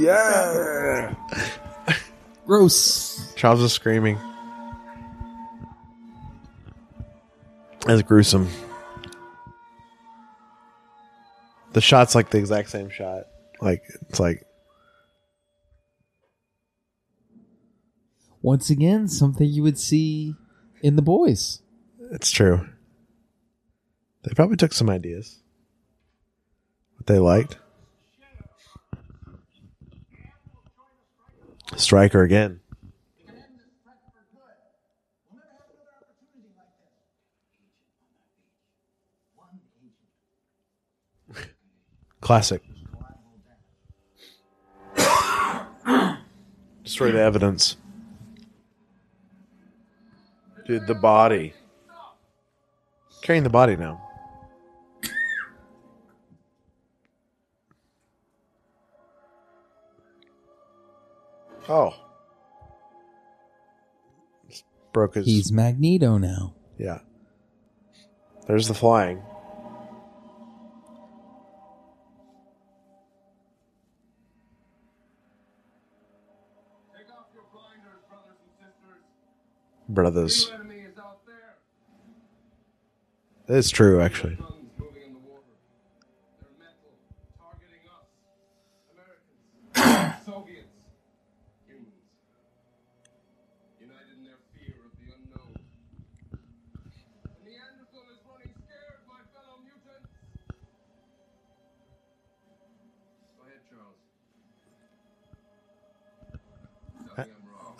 yeah. Gross. Charles is screaming. That's gruesome. The shot's like the exact same shot. Like it's like Once again, something you would see in the boys. it's true. They probably took some ideas. What they liked. Stryker again. Classic. Destroy the evidence. Dude, the body. Carrying the body now. Oh. Just broke his. He's Magneto now. Yeah. There's the flying. Take off your blinders, brothers. Brothers. The enemy is out there. It's true, actually.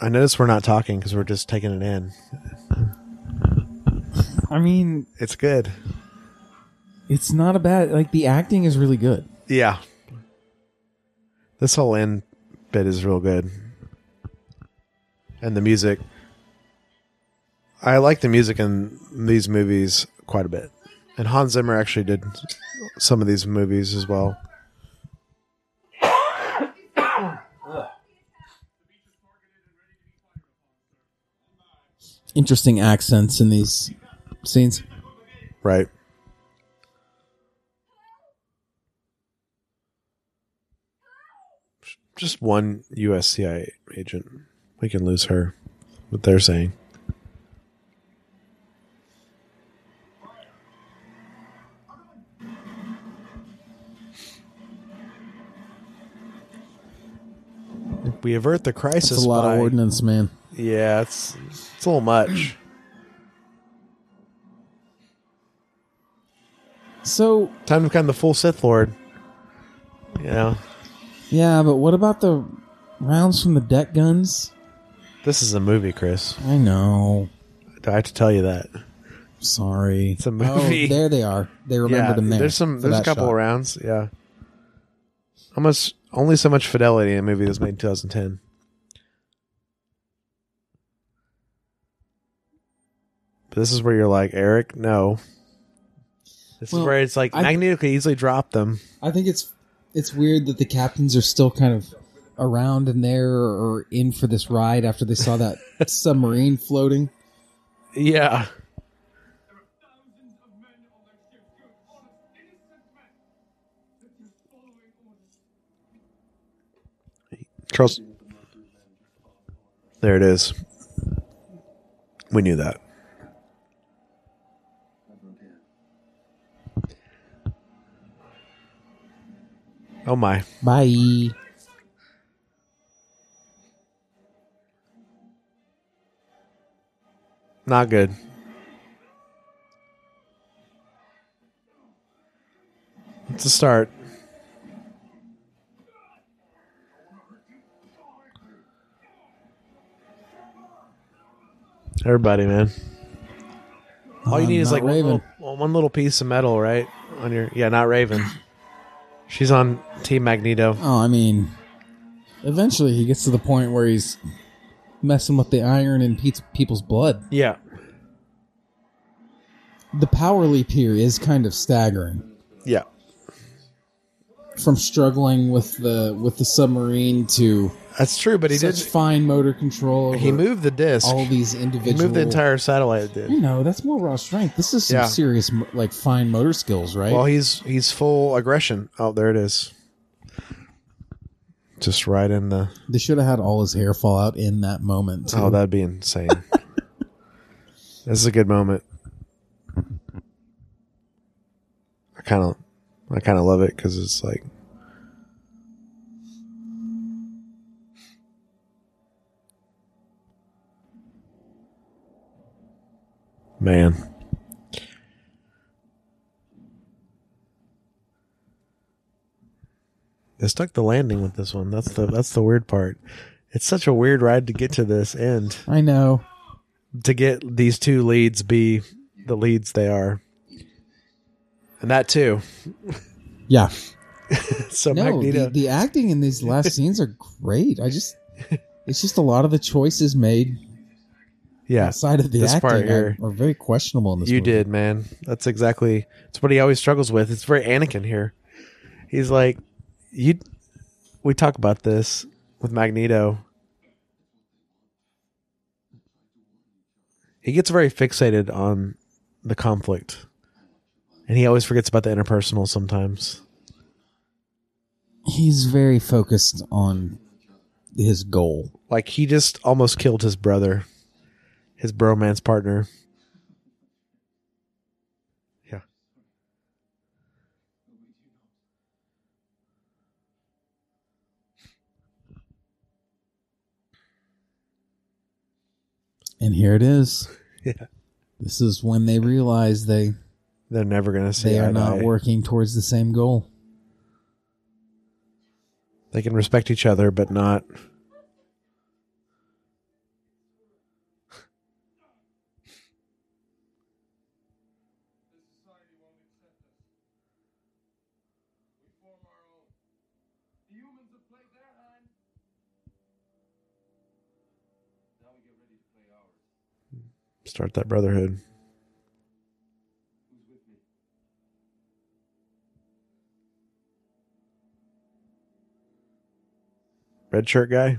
I notice we're not talking because we're just taking it in. I mean, It's good. it's not a bad like the acting is really good. Yeah. This whole end bit is real good. And the music. I like the music in these movies quite a bit. And Hans Zimmer actually did some of these movies as well. interesting accents in these scenes. Right. Just one USCi agent. We can lose her. What they're saying. We avert the crisis. That's a lot by- of ordinance, man. Yeah, it's it's a little much. So Time to become the full Sith Lord. You know, yeah, but what about the rounds from the deck guns? this is a movie, Chris. I know. I have to tell you that? Sorry, It's a oh, movie. Oh, there they are. They remembered yeah, him there. there's some. for There's a that couple shot. of rounds. Yeah. Almost only so much fidelity in a movie that was made in 2010. This is where you're like Eric. No. This Well, is where it's like I- Magneto could easily drop them. I think it's it's weird that the captains are still kind of around and there or in for this ride after they saw that submarine floating. Yeah. There are thousands of men on that ship, good, honest, innocent men. They're just following orders. Charles. There it is. We knew that. Oh my. Bye. Not good. It's a start. Everybody, man. All you Uh, need is like one little, one little piece of metal, right? On your yeah, not Raven. She's on Team Magneto. Oh, I mean, eventually he gets to the point where he's messing with the iron in pe- people's blood. Yeah. The power leap here is kind of staggering. Yeah. From struggling with the with the submarine to That's true, but he such did fine motor control. he moved the disc. all these He individual. moved the entire satellite it did. You know, that's more raw strength. This is some Yeah. serious, like fine motor skills, right? Well, he's he's full aggression. Oh, there it is. Just right in the. they should have had all his hair fall out in that moment. Too. Oh, that'd be insane. this is a good moment. I kind of, I kind of love it because it's like. Man. They stuck the landing with this one. That's the that's the weird part. It's such a weird ride to get to this end. I know. To get these two leads be the leads they are. And that too. Yeah. So no, Magneto the, the acting in these last scenes are great. I just, it's just a lot of the choices made Yeah. outside of the this part here. are, are very questionable in this. You movie. did, man. That's exactly it's what he always struggles with. It's very Anakin here. He's like you we talk about this with Magneto. He gets very fixated on the conflict. And he always forgets about the interpersonal sometimes. He's very focused on his goal. Like he just almost killed his brother, his bromance partner. Yeah. And here it is. Yeah. This is when they realize they They're never gonna see They are not eye. working towards the same goal. They can respect each other, but not. Start that brotherhood. Who's with me? Red shirt guy.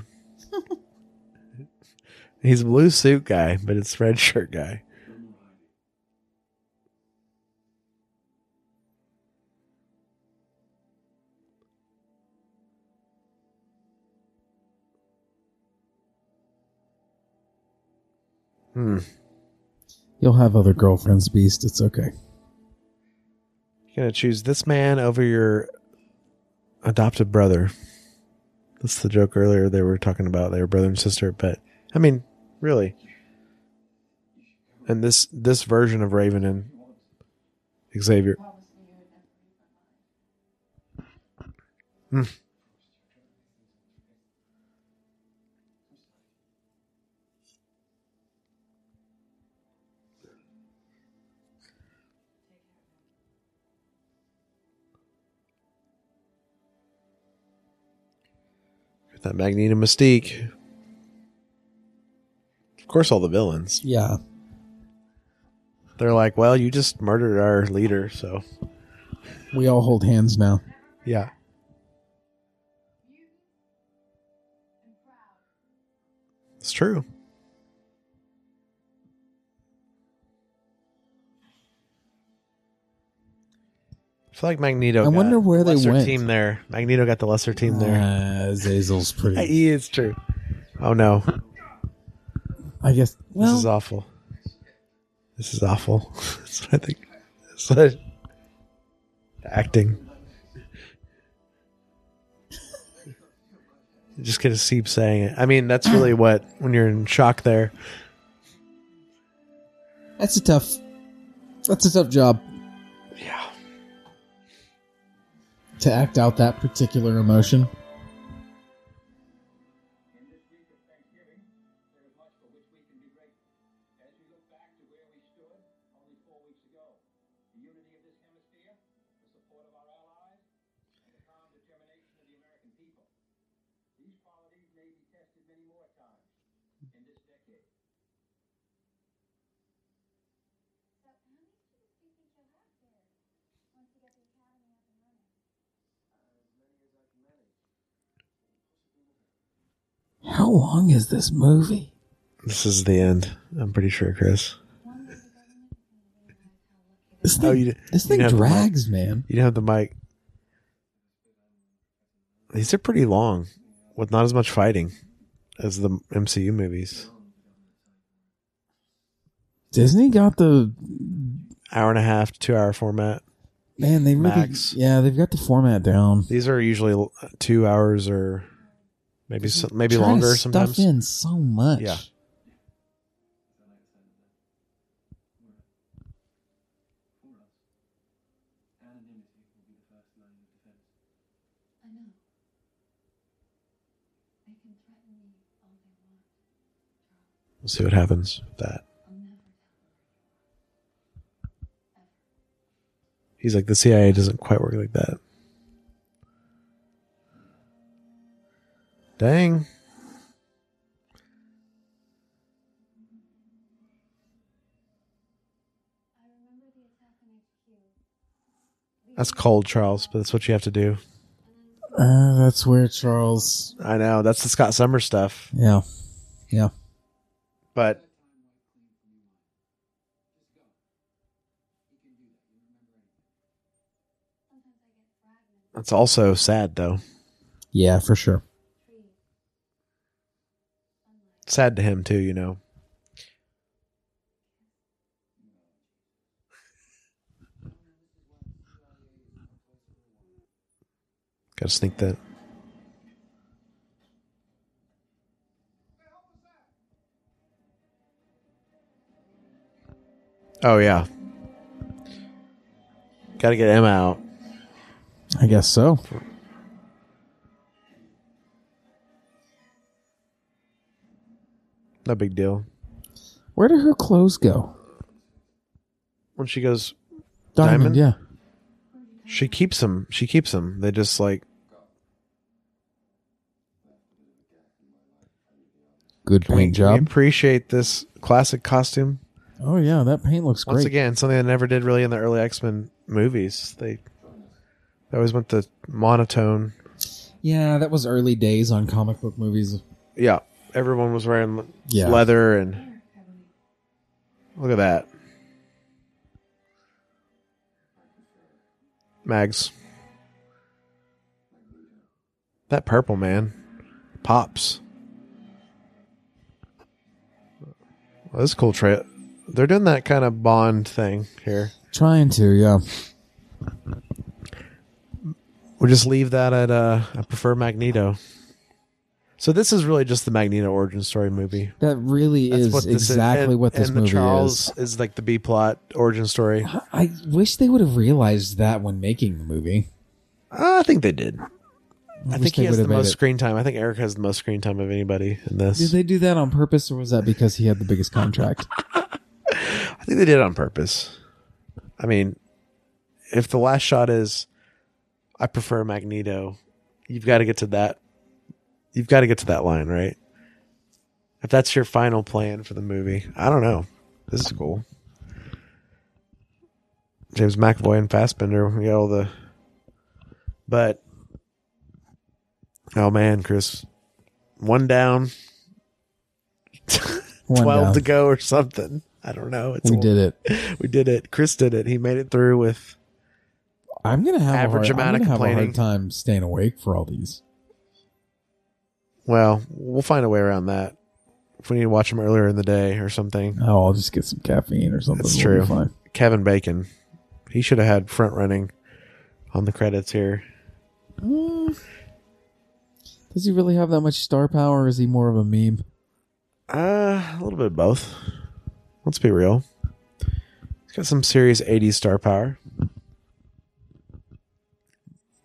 He's a blue suit guy, but it's red shirt guy. Hmm. You'll have other girlfriends, Beast. It's okay. You're gonna choose this man over your adopted brother. That's the joke earlier they were talking about. They were brother and sister, but I mean, really. And this this version of Raven and Xavier. Hmm. That Magneto Mystique. Of course, all the villains. Yeah. They're like, well, you just murdered our leader, so We all hold hands now. yeah. It's true. Feel like Magneto. I got wonder where the they lesser went. Team there. Magneto got the lesser team there. Uh, Zazel's pretty. He is true. Oh no, I guess. Well, this is awful. This is awful. That's what I think. That's what I- acting. Just get to see saying it. I mean, that's really what when you're in shock there. that's a tough. That's a tough job to act out that particular emotion. This movie? This is the end. I'm pretty sure, Chris. This oh, thing, Oh, you- this thing drags, man. You don't have the mic. These are pretty long, with not as much fighting as the MCU movies. Disney got the Hour and a half, to two hour format. man. They really, Max. yeah, they've got the format down. These are usually two hours or maybe s- maybe Trying to longer stuff sometimes. in so much. Yeah. I know. They can threaten me all they want. We'll see what happens with that. I'll never tell He's like the CIA doesn't quite work like that. Dang. I remember the attack on HQ. That's cold, Charles, but that's what you have to do. Uh, that's where Charles. I know. That's the Scott Summers stuff. Yeah, yeah. But that's also sad, though. Yeah, for sure. Sad to him, too, you know. Gotta sneak that. Oh, yeah. Gotta get Emma out. I guess so. No big deal. Where do her clothes go? When she goes, Diamond, Diamond? yeah. she keeps them. She keeps them. They just like, Good can we, paint we job. appreciate this classic costume. Oh yeah, that paint looks Once great. again, something I never did really in the early X Men movies. They, they always went the monotone. Yeah, that was early days on comic book movies. Yeah, everyone was wearing Yeah. leather and look at that. Mags. That purple man pops. Well, this is cool trail. They're doing that kind of Bond thing here. Trying to, yeah. We'll just leave that at uh I prefer Magneto. So this is really just the Magneto origin story movie. That really That's is what this exactly is. And- what this and the movie Charles is. is like the B plot origin story. I wish they would have realized that when making the movie. Uh, I think they did. I, wish think he they has would the have made most it- screen time. I think Eric has the most screen time of anybody in this. Did they do that on purpose, or was that because he had the biggest contract? I think they did it on purpose. I mean, if the last shot is, I prefer Magneto, you've got to get to that. You've got to get to that line, right? If that's your final plan for the movie, I don't know. This is cool. James McAvoy and Fassbender, we got all the. But, oh man, Chris, one down, One twelve down. to go or something. I don't know. It's We a- did it. we did it. Chris did it. He made it through with. I'm gonna have Average a hard, amount I'm of gonna have a complaining. hard time staying awake for all these. Well, we'll find a way around that. If we need to watch them earlier in the day or something. Oh, I'll just get some caffeine or something. That's We'll true. Fine. Kevin Bacon, he should have had front running on the credits here. Mm. Does he really have that much star power? Or is he more of a meme? Uh, a little bit of both. Let's be real. He's got some serious 80s star power.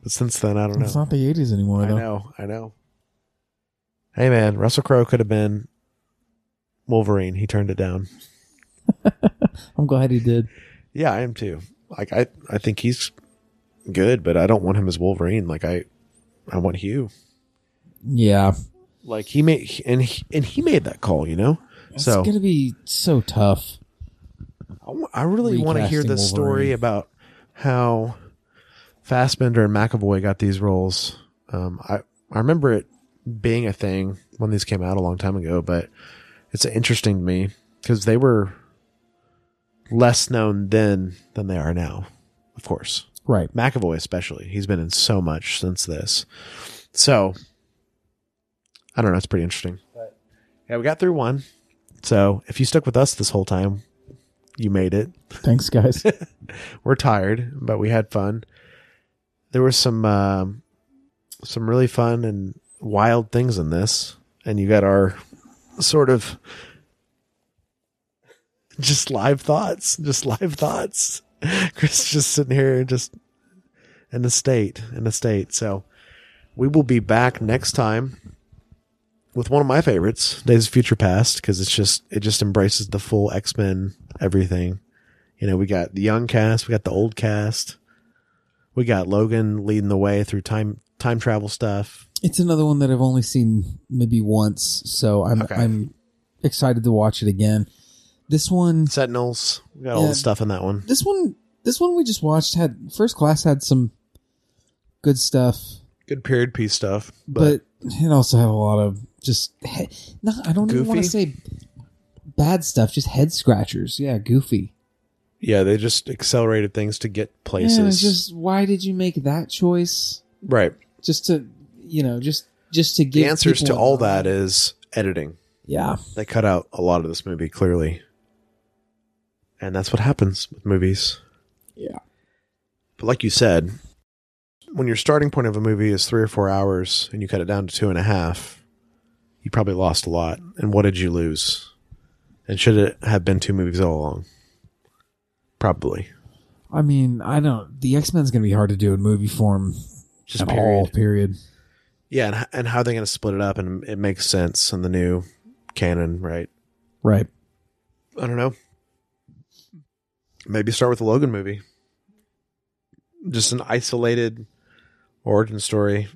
But since then, I don't know. It's not the 80s anymore, I though. know, I know. Hey man, Russell Crowe could have been Wolverine. He turned it down. I'm glad he did. Yeah, I am too. Like I, I think he's good, but I don't want him as Wolverine. Like I, I want Hugh. Yeah, Like he made and he, and he made that call. You know. it's so gonna be so tough. I I really want to hear the story about how Fassbender and McAvoy got these roles. Um, I I remember it being a thing when these came out a long time ago, but it's interesting to me because they were less known then than they are now. Of course, Right. McAvoy especially. He's been in so much since this. So I don't know. It's pretty interesting. But yeah, we got through one. So if you stuck with us this whole time, you made it. Thanks, guys. We're tired, but we had fun. There was some um, some really fun and wild things in this, and you got our sort of just live thoughts, just live thoughts. Chris just sitting here, just in the state, in the state. So we will be back next time with one of my favorites, Days of Future Past, because it's just it just embraces the full X Men everything. You know, we got the young cast, we got the old cast, we got Logan leading the way through time time travel stuff. It's another one that I've only seen maybe once, so I'm Okay. I'm excited to watch it again. This one, Sentinels, we got all the stuff in that one. this one, this one we just watched had First Class had some good stuff, Good period piece stuff, but, it also had a lot of just he- no, I don't even want to say bad stuff, just head scratchers. Yeah, goofy. yeah, they just accelerated things to get places. Yeah, just why did you make that choice? right. Just to you know, just just to give The answers to all that is editing. yeah. They cut out a lot of this movie clearly, and that's what happens with movies. Yeah. But like you said, when your starting point of a movie is three or four hours and you cut it down to two and a half, you probably lost a lot. And what did you lose? And should it have been two movies all along? Probably. I mean, I don't. The X Men's gonna be hard to do in movie form Just at period. all. Period. Yeah, and, and how are they going to split it up and it makes sense in the new canon, right? Right. I don't know. Maybe start with the Logan movie. Just an isolated origin story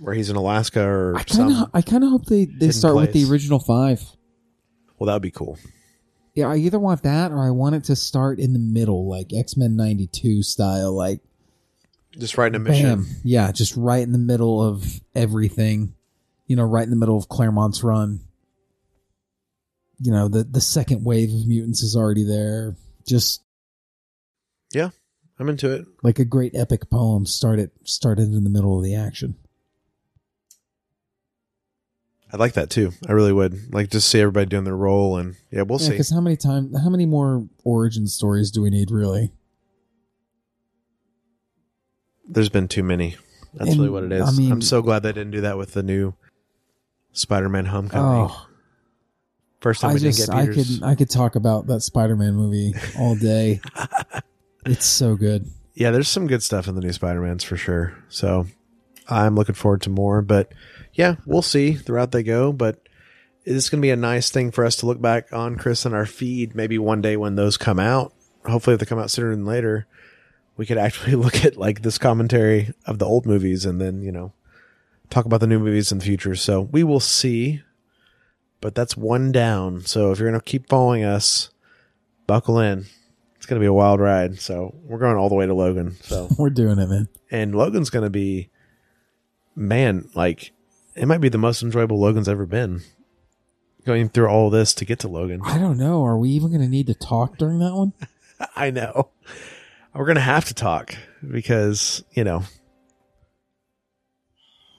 where he's in Alaska or I kind some. of, I kind of hope they they start with the original five. Well, that would be cool. Yeah, I either want that or I want it to start in the middle, like X Men '92 style, like Just writing a mission. bam, yeah, just right in the middle of everything. You know, right in the middle of Claremont's run. You know, the the second wave of mutants is already there. Just Yeah. I'm into it. like a great epic poem started started in the middle of the action. I'd like that too. I really would. Like just see everybody doing their role and yeah, we'll Yeah, see. because how many time, how many more origin stories do we need, really? There's been too many. That's And, really what it is. I mean- I'm so glad they didn't do that with the new Spider-Man: Homecoming. Oh, First time I we just didn't get I Peter's. could I could talk about that Spider-Man movie all day. it's so good. yeah, there's some good stuff in the new Spider-Mans for sure. So I'm looking forward to more. But yeah, we'll see throughout they go. But it's going to be a nice thing for us to look back on, Chris, and our feed. Maybe one day when those come out. Hopefully, if they come out sooner than later, we could actually look at like this commentary of the old movies and then you know talk about the new movies in the future. So we will see. But that's one down. So if you're going to keep following us, buckle in. It's going to be a wild ride. So we're going all the way to Logan. So We're doing it, man. and Logan's going to be, man, like it might be the most enjoyable Logan's ever been. Going through all this to get to Logan. I don't know. Are we even going to need to talk during that one? I know. We're going to have to talk because, you know,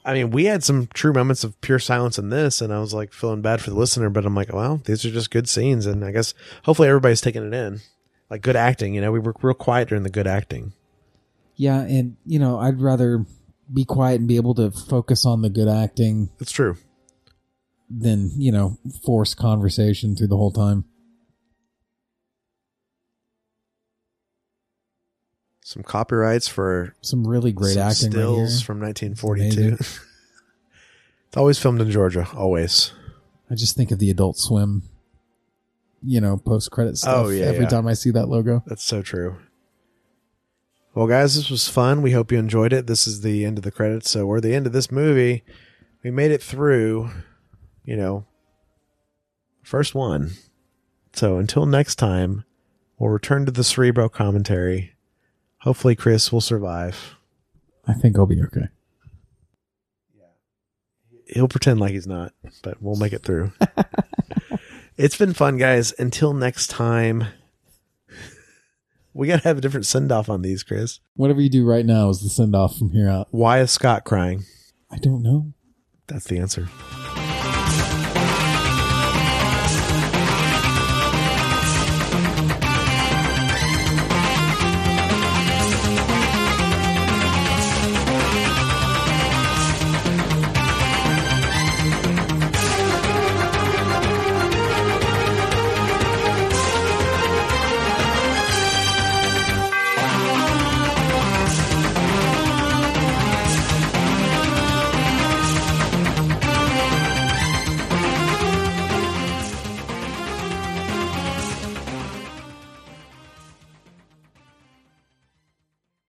I mean, we had some true moments of pure silence in this, and I was like feeling bad for the listener, but I'm like, well, these are just good scenes, and I guess hopefully everybody's taking it in. Like good acting, you know, we were real quiet during the good acting. Yeah, and you know, I'd rather be quiet and be able to focus on the good acting It's true. than you know force conversation through the whole time. Some copyrights for Some really great some acting right stills from 1942. Amazing. it's always filmed in Georgia, always. I just think of the Adult Swim, you know, post credit oh, stuff. Oh, yeah, every yeah. time I see that logo. That's so true. Well, guys, this was fun. We hope you enjoyed it. This is the end of the credits. So we're the end of this movie. We made it through, you know, first one. So until next time, we'll return to the Cerebro commentary. Hopefully, Chris will survive. I think I'll be okay. He'll pretend like he's not, but we'll make it through. it's been fun, guys. Until next time, we got to have a different send off on these, Chris. Whatever you do right now is the send off from here out. Why is Scott crying? I don't know. That's the answer.